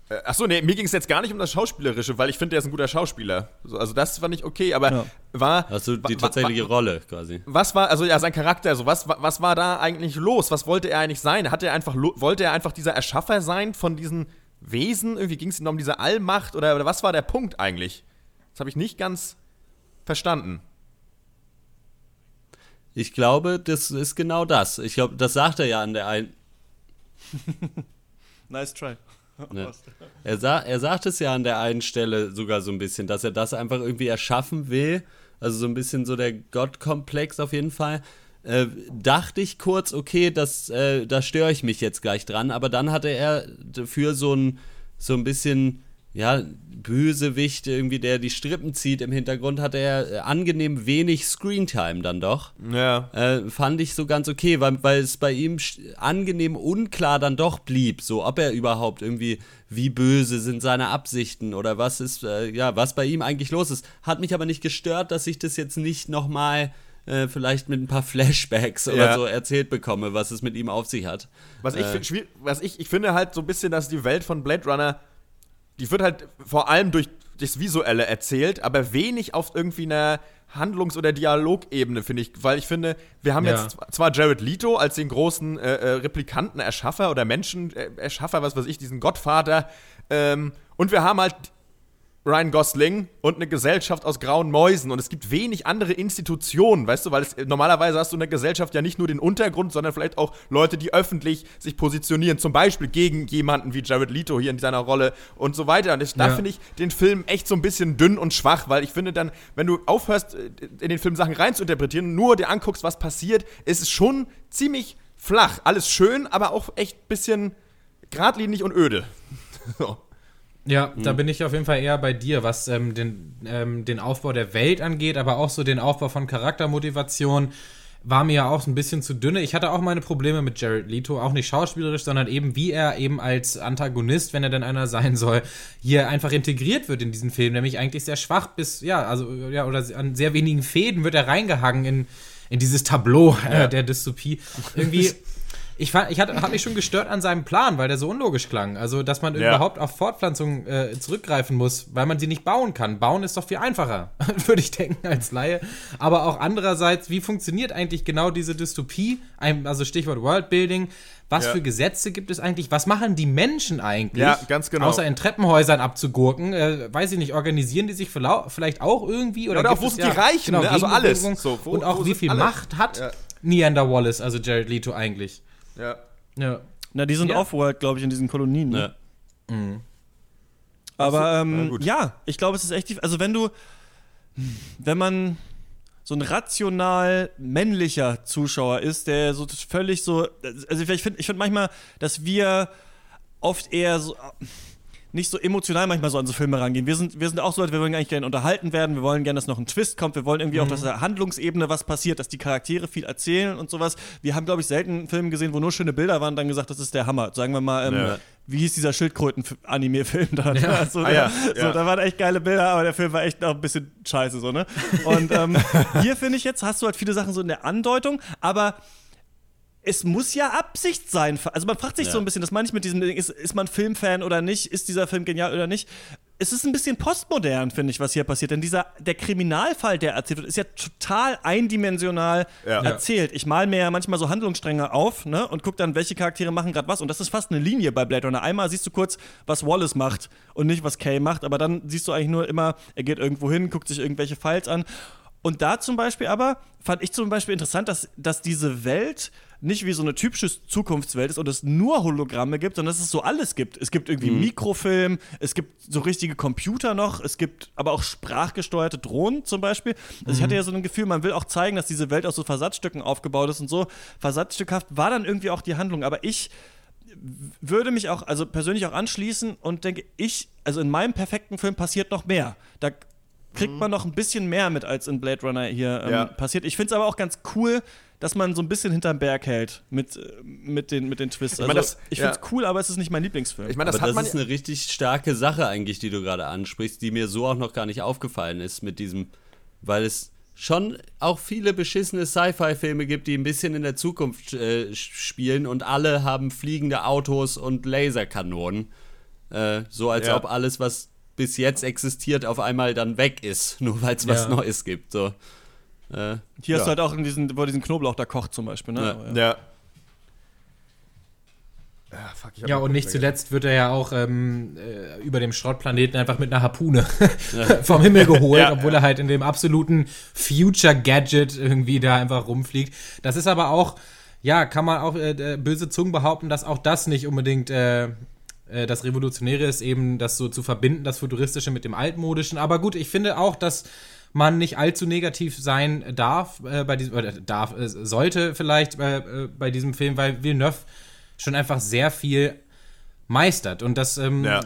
Äh, Achso, nee, mir ging es jetzt gar nicht um das Schauspielerische, weil ich finde, der ist ein guter Schauspieler. Also das fand ich okay, aber ja. war. Hast du die tatsächliche war, Rolle quasi? Was war, also ja, sein Charakter, also was, was war da eigentlich los? Was wollte er eigentlich sein? Hatte er einfach, wollte er einfach dieser Erschaffer sein von diesen Wesen? Irgendwie ging es ihm um diese Allmacht oder, oder was war der Punkt eigentlich? Das habe ich nicht ganz verstanden. Ich glaube, das ist genau das. Ich glaube, das sagt er ja an der einen. nice try. Ne? Er, sa er sagt es ja an der einen Stelle sogar so ein bisschen, dass er das einfach irgendwie erschaffen will. Also so ein bisschen so der Gottkomplex auf jeden Fall. Äh, dachte ich kurz, okay, das, äh, da störe ich mich jetzt gleich dran, aber dann hatte er für so ein, so ein bisschen ja, Bösewicht, irgendwie, der die Strippen zieht. Im Hintergrund hat er äh, angenehm wenig Screentime dann doch. Ja. Äh, fand ich so ganz okay, weil, weil es bei ihm angenehm unklar dann doch blieb, so ob er überhaupt irgendwie, wie böse sind seine Absichten oder was ist, äh, ja, was bei ihm eigentlich los ist. Hat mich aber nicht gestört, dass ich das jetzt nicht nochmal äh, vielleicht mit ein paar Flashbacks oder ja. so erzählt bekomme, was es mit ihm auf sich hat. Was ich, äh, was ich, ich finde halt so ein bisschen, dass die Welt von Blade Runner die wird halt vor allem durch das Visuelle erzählt, aber wenig auf irgendwie einer Handlungs- oder Dialogebene, finde ich. Weil ich finde, wir haben ja. jetzt zwar Jared Leto als den großen äh, äh, Replikanten, Erschaffer oder Menschen-Erschaffer, äh, was weiß ich, diesen Gottvater. Ähm, und wir haben halt Ryan Gosling und eine Gesellschaft aus grauen Mäusen. Und es gibt wenig andere Institutionen, weißt du, weil es, normalerweise hast du in der Gesellschaft ja nicht nur den Untergrund, sondern vielleicht auch Leute, die öffentlich sich positionieren. Zum Beispiel gegen jemanden wie Jared Leto hier in seiner Rolle und so weiter. Und ich, da finde ich den Film echt so ein bisschen dünn und schwach, weil ich finde dann, wenn du aufhörst, äh, in den Film Sachen reinzuinterpretieren, nur dir anguckst, was passiert, ist es schon ziemlich flach. Alles schön, aber auch echt ein bisschen geradlinig und öde. so. Ja, mhm. da bin ich auf jeden Fall eher bei dir, was ähm, den, ähm, den Aufbau der Welt angeht, aber auch so den Aufbau von Charaktermotivation. war mir ja auch ein bisschen zu dünne. Ich hatte auch meine Probleme mit Jared Leto, auch nicht schauspielerisch, sondern eben wie er eben als Antagonist, wenn er denn einer sein soll, hier einfach integriert wird in diesen Film, nämlich eigentlich sehr schwach bis, ja, also, ja, oder an sehr wenigen Fäden wird er reingehangen in, in dieses Tableau äh, ja. der Dystopie. Irgendwie. ich, fand, ich hatte, hat mich schon gestört an seinem Plan, weil der so unlogisch klang. Also, dass man ja. überhaupt auf Fortpflanzung äh, zurückgreifen muss, weil man sie nicht bauen kann. Bauen ist doch viel einfacher, würde ich denken, als Laie. Aber auch andererseits, wie funktioniert eigentlich genau diese Dystopie? Also, Stichwort Worldbuilding. Was ja. für Gesetze gibt es eigentlich? Was machen die Menschen eigentlich? Ja, ganz genau. Außer in Treppenhäusern abzugurken. Äh, weiß ich nicht, organisieren die sich vielleicht auch irgendwie? Oder, ja, oder auch, wo sind die Reichen? Genau, ne? Also alles. So, wo, und auch, wie viel alles? Macht hat Neander Wallace, also Jared Leto eigentlich? Ja. Ja. Na, die sind ja. off-world, glaube ich, in diesen Kolonien. Ne? Ja. Mhm. Aber ähm, ja, ich glaube, es ist echt. Also, wenn du. Wenn man so ein rational männlicher Zuschauer ist, der so völlig so. Also, ich finde ich find manchmal, dass wir oft eher so nicht so emotional manchmal so an so Filme rangehen. Wir sind, wir sind auch so, wir wollen eigentlich gerne unterhalten werden, wir wollen gerne, dass noch ein Twist kommt, wir wollen irgendwie mhm. auch, dass der Handlungsebene was passiert, dass die Charaktere viel erzählen und sowas. Wir haben, glaube ich, selten einen Film gesehen, wo nur schöne Bilder waren und dann gesagt, das ist der Hammer. Sagen wir mal, ähm, ja. wie hieß dieser Schildkröten-Anime-Film da? Ja. Also, ah, ja. so, ja. Da waren echt geile Bilder, aber der Film war echt noch ein bisschen scheiße, so, ne? Und ähm, hier finde ich jetzt, hast du halt viele Sachen so in der Andeutung, aber es muss ja Absicht sein. Also man fragt sich ja. so ein bisschen, das meine ich mit diesem Ding, ist, ist man Filmfan oder nicht? Ist dieser Film genial oder nicht? Es ist ein bisschen postmodern, finde ich, was hier passiert. Denn dieser, der Kriminalfall, der erzählt wird, ist ja total eindimensional ja. erzählt. Ich mal mir ja manchmal so Handlungsstränge auf ne, und gucke dann, welche Charaktere machen gerade was. Und das ist fast eine Linie bei Blade Runner. Einmal siehst du kurz, was Wallace macht und nicht, was Kay macht. Aber dann siehst du eigentlich nur immer, er geht irgendwo hin, guckt sich irgendwelche Files an. Und da zum Beispiel aber fand ich zum Beispiel interessant, dass, dass diese Welt nicht wie so eine typische Zukunftswelt ist und es nur Hologramme gibt, sondern dass es so alles gibt. Es gibt irgendwie mhm. Mikrofilm, es gibt so richtige Computer noch, es gibt aber auch sprachgesteuerte Drohnen zum Beispiel. Also mhm. ich hatte ja so ein Gefühl, man will auch zeigen, dass diese Welt aus so Versatzstücken aufgebaut ist und so. Versatzstückhaft war dann irgendwie auch die Handlung, aber ich würde mich auch, also persönlich auch anschließen und denke, ich, also in meinem perfekten Film passiert noch mehr. Da kriegt mhm. man noch ein bisschen mehr mit, als in Blade Runner hier ähm, ja. passiert. Ich finde es aber auch ganz cool, dass man so ein bisschen hinterm Berg hält mit, mit, den, mit den Twists. Also, ich, mein, ich finde es ja. cool, aber es ist nicht mein Lieblingsfilm. Ich meine, das, aber das ist eine richtig starke Sache eigentlich, die du gerade ansprichst, die mir so auch noch gar nicht aufgefallen ist mit diesem, weil es schon auch viele beschissene Sci-Fi-Filme gibt, die ein bisschen in der Zukunft äh, spielen und alle haben fliegende Autos und Laserkanonen. Äh, so als ja. ob alles, was bis jetzt existiert, auf einmal dann weg ist, nur weil es was Neues gibt. So. Äh, Hier hast du halt auch in diesen, wo diesen Knoblauch da kocht zum Beispiel, ne? ja. ja. Ja, fuck, ja und nicht zuletzt wird er ja auch ähm, äh, über dem Schrottplaneten einfach mit einer Harpune ja. vom Himmel geholt, ja, obwohl ja. er halt in dem absoluten Future-Gadget irgendwie da einfach rumfliegt. Das ist aber auch, ja, kann man auch äh, böse Zungen behaupten, dass auch das nicht unbedingt äh, äh, das Revolutionäre ist, eben das so zu verbinden, das Futuristische mit dem Altmodischen. Aber gut, ich finde auch, dass man nicht allzu negativ sein darf äh, bei diesem oder darf äh, sollte vielleicht äh, äh, bei diesem Film, weil Villeneuve schon einfach sehr viel meistert und das ähm, ja. Äh,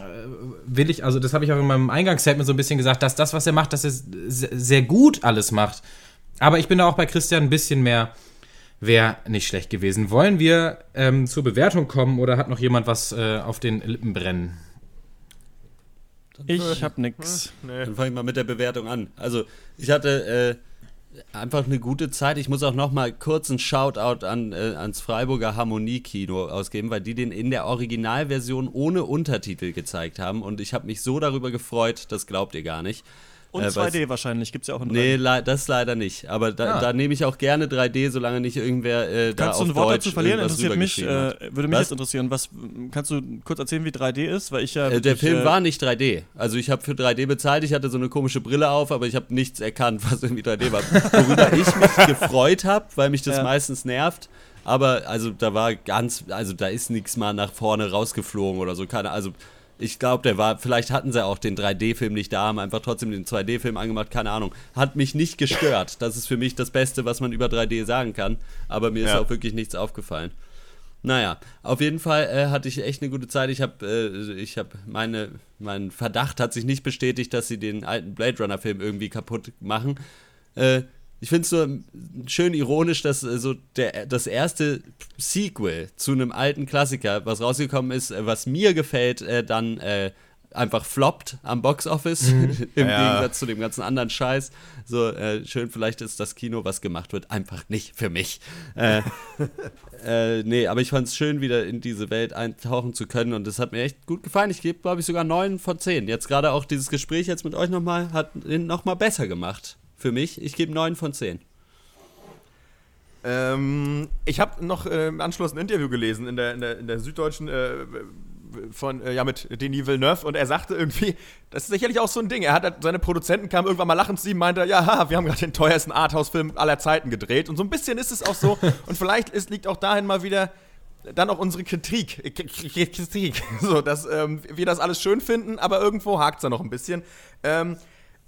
will ich also das habe ich auch in meinem Eingangsstatement so ein bisschen gesagt, dass das was er macht, dass er sehr gut alles macht. Aber ich bin da auch bei Christian ein bisschen mehr wäre nicht schlecht gewesen. Wollen wir ähm, zur Bewertung kommen oder hat noch jemand was äh, auf den Lippen brennen? Ich hab nix. Hm, nee. Dann fange ich mal mit der Bewertung an. Also, ich hatte äh, einfach eine gute Zeit. Ich muss auch noch mal kurz einen Shoutout an, äh, ans Freiburger Harmonie-Kino ausgeben, weil die den in der Originalversion ohne Untertitel gezeigt haben. Und ich habe mich so darüber gefreut, das glaubt ihr gar nicht. Und äh, 2D wahrscheinlich, gibt es ja auch in 3D. Nee, das leider nicht. Aber da, ah. da nehme ich auch gerne 3D, solange nicht irgendwer äh, da Kannst du ein Wort dazu verlieren? Interessiert mich, äh, würde mich was? jetzt interessieren. Was, kannst du kurz erzählen, wie 3D ist? Weil ich ja äh, der Film äh, war nicht 3D. Also ich habe für 3D bezahlt, ich hatte so eine komische Brille auf, aber ich habe nichts erkannt, was irgendwie 3D war. Worüber ich mich gefreut habe, weil mich das ja. meistens nervt. Aber also da war ganz, also da ist nichts mal nach vorne rausgeflogen oder so. Keine, also ich glaube, der war, vielleicht hatten sie auch den 3D-Film nicht da, haben einfach trotzdem den 2D-Film angemacht, keine Ahnung. Hat mich nicht gestört. Das ist für mich das Beste, was man über 3D sagen kann. Aber mir ja. ist auch wirklich nichts aufgefallen. Naja, auf jeden Fall äh, hatte ich echt eine gute Zeit. Ich habe, äh, ich habe meine, mein Verdacht hat sich nicht bestätigt, dass sie den alten Blade Runner-Film irgendwie kaputt machen. Äh, ich finde es so schön ironisch, dass äh, so der, das erste Sequel zu einem alten Klassiker, was rausgekommen ist, äh, was mir gefällt, äh, dann äh, einfach floppt am Boxoffice mhm. im ja. Gegensatz zu dem ganzen anderen Scheiß. So äh, schön, vielleicht ist das Kino, was gemacht wird, einfach nicht für mich. Äh, äh, nee, aber ich fand es schön, wieder in diese Welt eintauchen zu können und das hat mir echt gut gefallen. Ich gebe, glaube ich, sogar 9 von 10. Jetzt gerade auch dieses Gespräch jetzt mit euch nochmal hat ihn nochmal besser gemacht für mich. Ich gebe 9 von 10. Ähm, ich habe noch äh, im Anschluss ein Interview gelesen in der, in der, in der Süddeutschen äh, von, äh, ja, mit Denis Villeneuve und er sagte irgendwie, das ist sicherlich auch so ein Ding. Er hat seine Produzenten kamen irgendwann mal lachend zu ihm, meinte, ja, wir haben gerade den teuersten Arthouse-Film aller Zeiten gedreht. Und so ein bisschen ist es auch so. und vielleicht ist, liegt auch dahin mal wieder dann auch unsere Kritik, Kritik, so, dass ähm, wir das alles schön finden, aber irgendwo hakt es da noch ein bisschen. Ähm,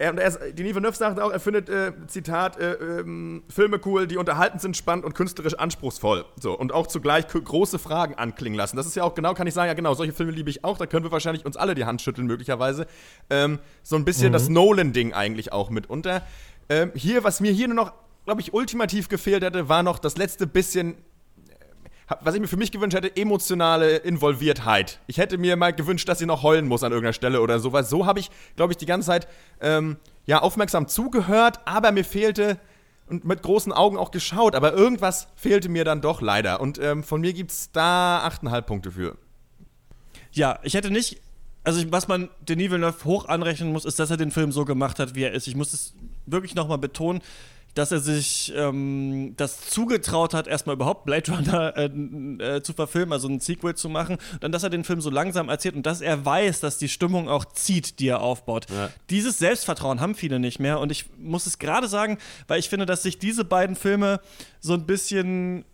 er, er, Denis Villeneuve sagt auch, er findet, äh, Zitat, äh, ähm, Filme cool, die unterhaltend sind, spannend und künstlerisch anspruchsvoll. So, und auch zugleich große Fragen anklingen lassen. Das ist ja auch genau, kann ich sagen, ja genau, solche Filme liebe ich auch, da können wir wahrscheinlich uns alle die Hand schütteln, möglicherweise. Ähm, so ein bisschen mhm. das Nolan-Ding eigentlich auch mitunter. Ähm, hier, was mir hier nur noch, glaube ich, ultimativ gefehlt hätte, war noch das letzte bisschen was ich mir für mich gewünscht hätte, emotionale Involviertheit. Ich hätte mir mal gewünscht, dass sie noch heulen muss an irgendeiner Stelle oder sowas. So habe ich, glaube ich, die ganze Zeit ähm, ja, aufmerksam zugehört, aber mir fehlte und mit großen Augen auch geschaut, aber irgendwas fehlte mir dann doch leider. Und ähm, von mir gibt es da 8,5 Punkte für. Ja, ich hätte nicht also was man Denis Villeneuve hoch anrechnen muss, ist, dass er den Film so gemacht hat, wie er ist. Ich muss es wirklich nochmal betonen dass er sich ähm, das zugetraut hat, erstmal überhaupt Blade Runner äh, äh, zu verfilmen, also ein Sequel zu machen, dann, dass er den Film so langsam erzählt und dass er weiß, dass die Stimmung auch zieht, die er aufbaut. Ja. Dieses Selbstvertrauen haben viele nicht mehr und ich muss es gerade sagen, weil ich finde, dass sich diese beiden Filme so ein bisschen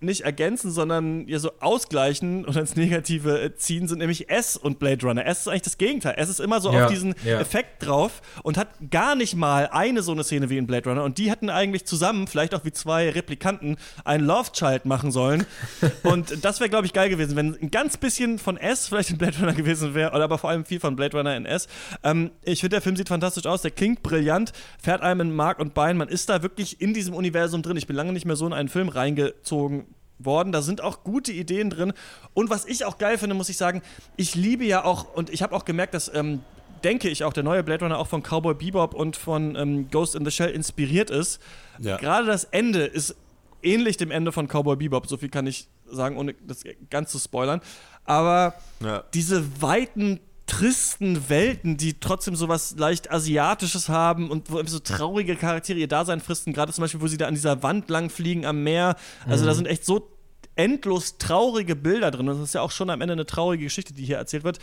nicht ergänzen, sondern ja so ausgleichen und ins Negative äh, ziehen, sind nämlich S und Blade Runner. S ist eigentlich das Gegenteil. S ist immer so ja, auf diesen ja. Effekt drauf und hat gar nicht mal eine so eine Szene wie in Blade Runner. Und die hätten eigentlich zusammen, vielleicht auch wie zwei Replikanten, ein Love Child machen sollen. und das wäre, glaube ich, geil gewesen, wenn ein ganz bisschen von S vielleicht in Blade Runner gewesen wäre, oder aber vor allem viel von Blade Runner in S. Ähm, ich finde, der Film sieht fantastisch aus, der klingt brillant, fährt einem in Mark und Bein. Man ist da wirklich in diesem Universum drin. Ich bin lange nicht mehr so in einen Film reingezogen aufgezogen worden. Da sind auch gute Ideen drin. Und was ich auch geil finde, muss ich sagen, ich liebe ja auch, und ich habe auch gemerkt, dass, ähm, denke ich auch, der neue Blade Runner auch von Cowboy Bebop und von ähm, Ghost in the Shell inspiriert ist. Ja. Gerade das Ende ist ähnlich dem Ende von Cowboy Bebop, so viel kann ich sagen, ohne das ganz zu spoilern. Aber ja. diese weiten tristen Welten, die trotzdem so was leicht Asiatisches haben und wo so traurige Charaktere ihr Dasein fristen. Gerade zum Beispiel, wo sie da an dieser Wand lang fliegen am Meer. Also mhm. da sind echt so endlos traurige Bilder drin. Das ist ja auch schon am Ende eine traurige Geschichte, die hier erzählt wird.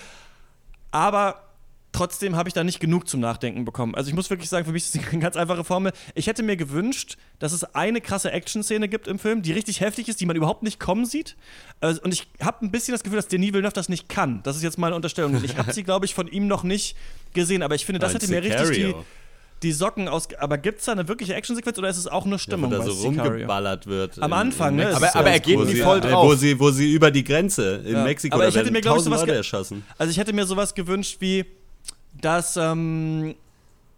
Aber trotzdem habe ich da nicht genug zum Nachdenken bekommen. Also ich muss wirklich sagen, für mich ist es eine ganz einfache Formel. Ich hätte mir gewünscht, dass es eine krasse Action-Szene gibt im Film, die richtig heftig ist, die man überhaupt nicht kommen sieht. Also, und ich habe ein bisschen das Gefühl, dass Denis Villeneuve das nicht kann. Das ist jetzt meine Unterstellung. Ich habe sie, glaube ich, von ihm noch nicht gesehen, aber ich finde, das hätte mir richtig die, die Socken aus. Aber gibt es da eine wirkliche Actionsequenz oder ist es auch nur Stimmung? Ja, wo da so rumgeballert wird. Am Anfang, ne? Aber, aber er geht nie voll drauf. Wo sie, wo sie über die Grenze in ja. Mexiko aber ich hätte mir, glaube ich, sowas erschossen. Also ich hätte mir sowas gewünscht wie dass, ähm,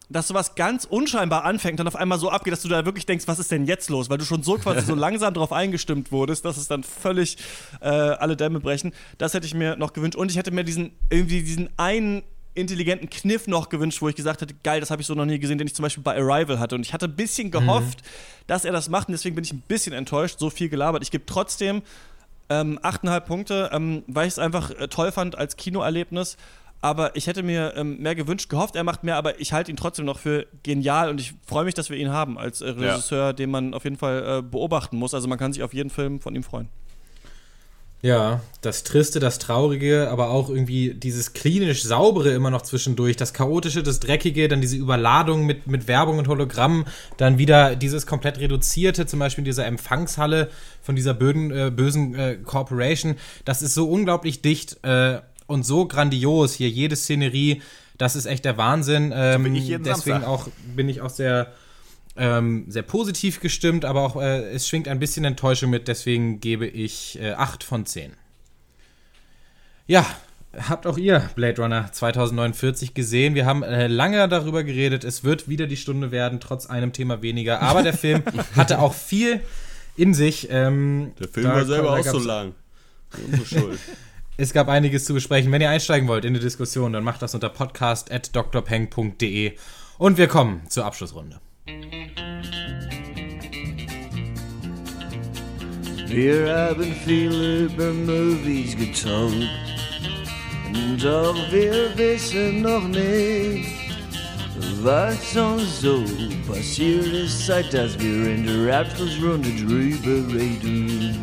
dass sowas ganz unscheinbar anfängt und auf einmal so abgeht, dass du da wirklich denkst, was ist denn jetzt los? Weil du schon so quasi so langsam drauf eingestimmt wurdest, dass es dann völlig äh, alle Dämme brechen. Das hätte ich mir noch gewünscht. Und ich hätte mir diesen, irgendwie diesen einen intelligenten Kniff noch gewünscht, wo ich gesagt hätte, geil, das habe ich so noch nie gesehen, den ich zum Beispiel bei Arrival hatte. Und ich hatte ein bisschen gehofft, mhm. dass er das macht. Und deswegen bin ich ein bisschen enttäuscht, so viel gelabert. Ich gebe trotzdem ähm, 8,5 Punkte, ähm, weil ich es einfach äh, toll fand als Kinoerlebnis aber ich hätte mir ähm, mehr gewünscht, gehofft, er macht mehr, aber ich halte ihn trotzdem noch für genial und ich freue mich, dass wir ihn haben als äh, Regisseur, ja. den man auf jeden Fall äh, beobachten muss. Also man kann sich auf jeden Film von ihm freuen. Ja, das Triste, das Traurige, aber auch irgendwie dieses klinisch Saubere immer noch zwischendurch, das Chaotische, das Dreckige, dann diese Überladung mit, mit Werbung und Hologramm, dann wieder dieses komplett Reduzierte, zum Beispiel in dieser Empfangshalle von dieser böden, äh, bösen äh, Corporation. Das ist so unglaublich dicht. Äh, und so grandios hier, jede Szenerie, das ist echt der Wahnsinn. Ähm, so bin ich jeden deswegen Samstag. auch bin ich auch sehr, ähm, sehr positiv gestimmt, aber auch äh, es schwingt ein bisschen Enttäuschung mit, deswegen gebe ich äh, 8 von 10. Ja, habt auch ihr Blade Runner 2049 gesehen. Wir haben äh, lange darüber geredet. Es wird wieder die Stunde werden, trotz einem Thema weniger. Aber der Film hatte auch viel in sich. Ähm, der Film war selber auch so lang. Unsere Schuld. es gab einiges zu besprechen. Wenn ihr einsteigen wollt in die Diskussion, dann macht das unter podcast.drpeng.de. Und wir kommen zur Abschlussrunde. Wir haben viele über Movies getalkt. Doch wir wissen noch nicht, was uns so passiert ist, seit dass wir in der Abschlussrunde drüber reden.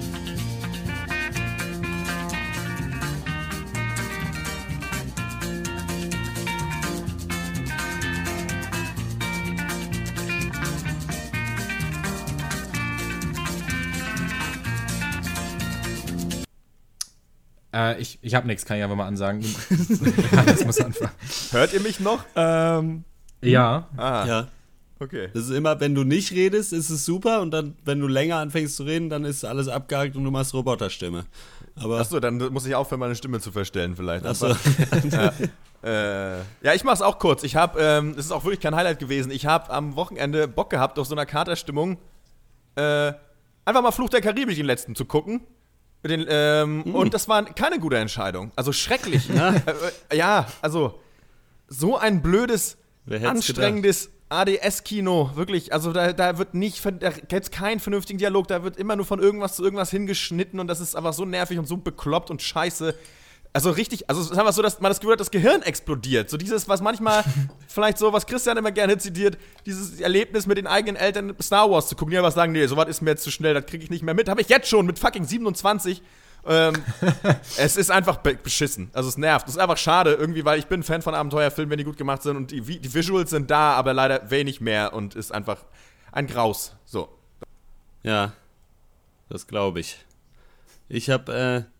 Äh, ich ich habe nichts, kann ich einfach mal ansagen. Hannes muss anfangen. Hört ihr mich noch? Ähm, ja. Ah. Ja. Okay. Das ist immer, wenn du nicht redest, ist es super und dann, wenn du länger anfängst zu reden, dann ist alles abgehakt und du machst Roboterstimme. Aber Achso, dann muss ich aufhören, meine Stimme zu verstellen, vielleicht. Achso. ja. Äh, ja, ich mach's auch kurz. Ich habe, ähm, das ist auch wirklich kein Highlight gewesen. Ich habe am Wochenende Bock gehabt, auf so einer Katerstimmung äh, einfach mal Fluch der Karibik den letzten zu gucken. Den, ähm, mm. Und das war keine gute Entscheidung. Also schrecklich. Ne? äh, ja, also so ein blödes, anstrengendes ADS-Kino. Wirklich, also da, da wird nicht, da gibt es keinen vernünftigen Dialog. Da wird immer nur von irgendwas zu irgendwas hingeschnitten und das ist einfach so nervig und so bekloppt und scheiße. Also richtig, also sagen wir so, dass man das Gefühl hat, das Gehirn explodiert. So dieses, was manchmal vielleicht so, was Christian immer gerne zitiert, dieses Erlebnis mit den eigenen Eltern Star Wars zu gucken, die einfach sagen, nee, sowas ist mir jetzt zu schnell, das kriege ich nicht mehr mit. Habe ich jetzt schon mit fucking 27. Ähm, es ist einfach beschissen. Also es nervt. Es ist einfach schade, irgendwie, weil ich bin Fan von Abenteuerfilmen, wenn die gut gemacht sind und die, die Visuals sind da, aber leider wenig mehr und ist einfach ein Graus. So. Ja, das glaube ich. Ich habe äh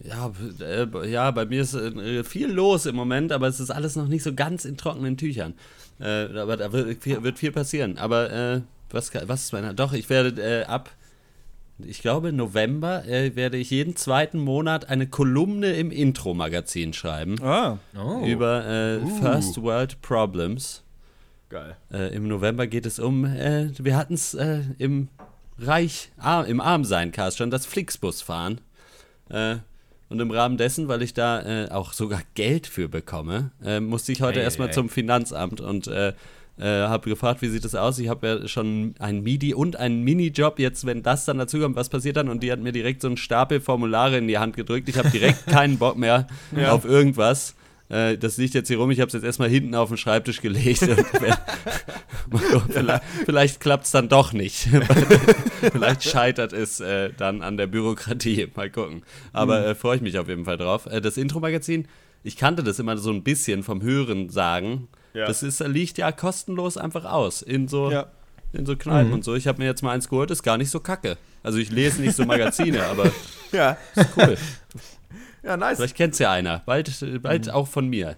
ja, äh, ja, bei mir ist äh, viel los im Moment, aber es ist alles noch nicht so ganz in trockenen Tüchern. Äh, aber da wird viel, wird viel passieren. Aber äh, was, was ist meiner? Doch, ich werde äh, ab, ich glaube, November äh, werde ich jeden zweiten Monat eine Kolumne im Intro-Magazin schreiben. Ah. Oh. Über uh. First World Problems. Geil. Im November geht es um, wir hatten es im Reich, im Armsein-Cast schon, das Flixbus fahren. Äh, und im Rahmen dessen, weil ich da äh, auch sogar Geld für bekomme, äh, musste ich heute hey, erstmal hey. zum Finanzamt und äh, äh, habe gefragt, wie sieht das aus? Ich habe ja schon ein MIDI und einen Minijob. Jetzt, wenn das dann dazu kommt, was passiert dann? Und die hat mir direkt so einen Stapel Formulare in die Hand gedrückt. Ich habe direkt keinen Bock mehr ja. auf irgendwas. Äh, das liegt jetzt hier rum. Ich habe es jetzt erstmal hinten auf den Schreibtisch gelegt. vielleicht vielleicht klappt es dann doch nicht. vielleicht scheitert es äh, dann an der Bürokratie. Mal gucken. Aber mhm. äh, freue ich mich auf jeden Fall drauf. Äh, das Intro-Magazin, ich kannte das immer so ein bisschen vom Hören sagen. Ja. Das ist, liegt ja kostenlos einfach aus in so. Ja in so Kneipen mhm. und so. Ich habe mir jetzt mal eins geholt, ist gar nicht so kacke. Also ich lese nicht so Magazine, aber ja. ist cool. Ja, nice. Vielleicht kennt es ja einer. Bald, bald mhm. auch von mir.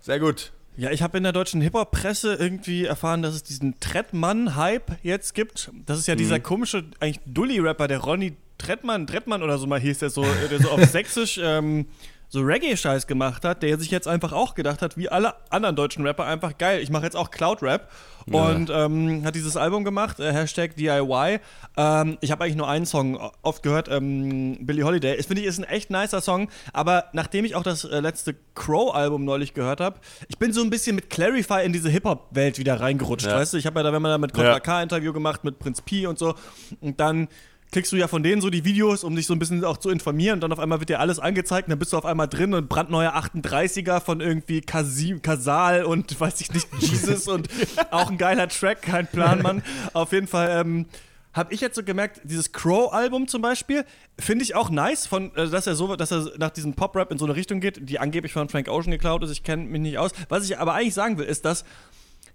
Sehr gut. Ja, ich habe in der deutschen Hip-Hop-Presse irgendwie erfahren, dass es diesen Trettmann-Hype jetzt gibt. Das ist ja mhm. dieser komische, eigentlich Dully-Rapper, der Ronny Trettmann, Trettmann oder so mal hieß, der so, der so auf Sächsisch ähm, so Reggae-Scheiß gemacht hat, der sich jetzt einfach auch gedacht hat, wie alle anderen deutschen Rapper, einfach geil, ich mache jetzt auch Cloud-Rap. Ja. Und ähm, hat dieses Album gemacht, äh, Hashtag DIY. Ähm, ich habe eigentlich nur einen Song oft gehört, ähm, Billie Holiday. Ich finde, ist ein echt nicer Song, aber nachdem ich auch das äh, letzte Crow-Album neulich gehört habe, ich bin so ein bisschen mit Clarify in diese Hip-Hop-Welt wieder reingerutscht, ja. weißt du? Ich habe ja da, wenn man da mit Contra ja. K Interview gemacht, mit Prinz P und so, und dann klickst du ja von denen so die Videos, um dich so ein bisschen auch zu informieren und dann auf einmal wird dir alles angezeigt und dann bist du auf einmal drin und brandneuer 38er von irgendwie Kasim, Kasal und weiß ich nicht, Jesus und auch ein geiler Track, kein Plan, Mann. Auf jeden Fall, ähm, habe ich jetzt so gemerkt, dieses Crow-Album zum Beispiel, finde ich auch nice, von, äh, dass er so, dass er nach diesem Pop-Rap in so eine Richtung geht, die angeblich von Frank Ocean geklaut ist. Ich kenne mich nicht aus. Was ich aber eigentlich sagen will, ist, dass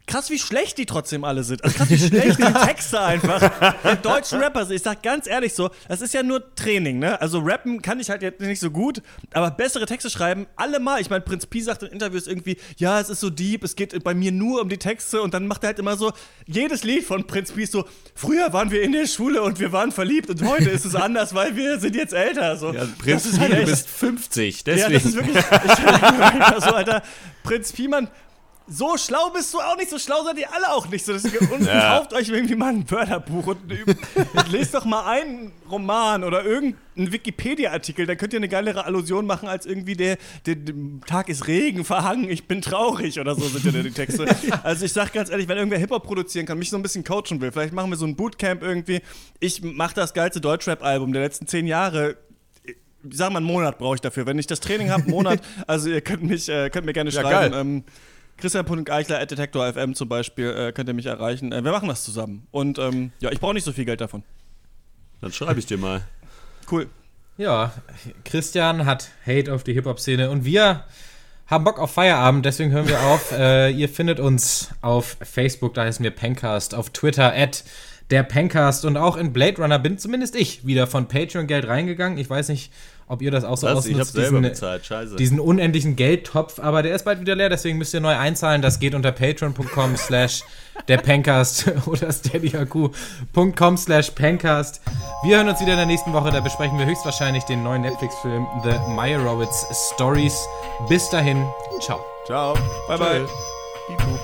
krass, wie schlecht die trotzdem alle sind. Also krass, wie schlecht die Texte einfach der deutschen Rapper sind. Ich sag ganz ehrlich so, das ist ja nur Training, ne? Also rappen kann ich halt jetzt nicht so gut, aber bessere Texte schreiben, alle mal. Ich meine, Prinz Pi sagt in Interviews irgendwie, ja, es ist so deep, es geht bei mir nur um die Texte und dann macht er halt immer so, jedes Lied von Prinz Pi ist so, früher waren wir in der Schule und wir waren verliebt und heute ist es anders, weil wir sind jetzt älter. So. Ja, Prinz Pi, halt du bist 50, deswegen. Ja, das ist wirklich, ich so, Alter, Prinz Pi, man, so schlau bist du auch nicht, so schlau seid ihr alle auch nicht. So, und ja. kauft euch irgendwie mal ein Wörterbuch und, und lest doch mal einen Roman oder irgendeinen Wikipedia-Artikel. Da könnt ihr eine geilere Allusion machen als irgendwie der, der, der, Tag ist Regen, verhangen, ich bin traurig oder so sind ja die Texte. Also ich sag ganz ehrlich, wenn irgendwer Hip-Hop produzieren kann, mich so ein bisschen coachen will, vielleicht machen wir so ein Bootcamp irgendwie. Ich mach das geilste Deutschrap-Album der letzten zehn Jahre ich sag mal, einen Monat brauche ich dafür. Wenn ich das Training habe, einen Monat, also ihr könnt, mich, äh, könnt mir gerne ja, schreiben. Ähm, Christian.eichler at Detektor FM zum Beispiel äh, könnt ihr mich erreichen. Äh, wir machen das zusammen. Und ähm, ja, ich brauche nicht so viel Geld davon. Dann schreibe ich dir mal. Cool. Ja, Christian hat Hate auf die Hip-Hop-Szene und wir haben Bock auf Feierabend, deswegen hören wir auf. äh, ihr findet uns auf Facebook, da heißen wir Pencast, auf Twitter at der Pencast und auch in Blade Runner bin zumindest ich wieder von Patreon-Geld reingegangen. Ich weiß nicht, ob ihr das auch so Was? ausnutzt. Ich diesen, bezahlt. Scheiße. diesen unendlichen Geldtopf, aber der ist bald wieder leer, deswegen müsst ihr neu einzahlen. Das geht unter patreon.com slash der Pencast oder steadyhq.com slash Pencast. Wir hören uns wieder in der nächsten Woche, da besprechen wir höchstwahrscheinlich den neuen Netflix-Film The Meyerowitz Stories. Bis dahin, ciao. Ciao. Bye, bye.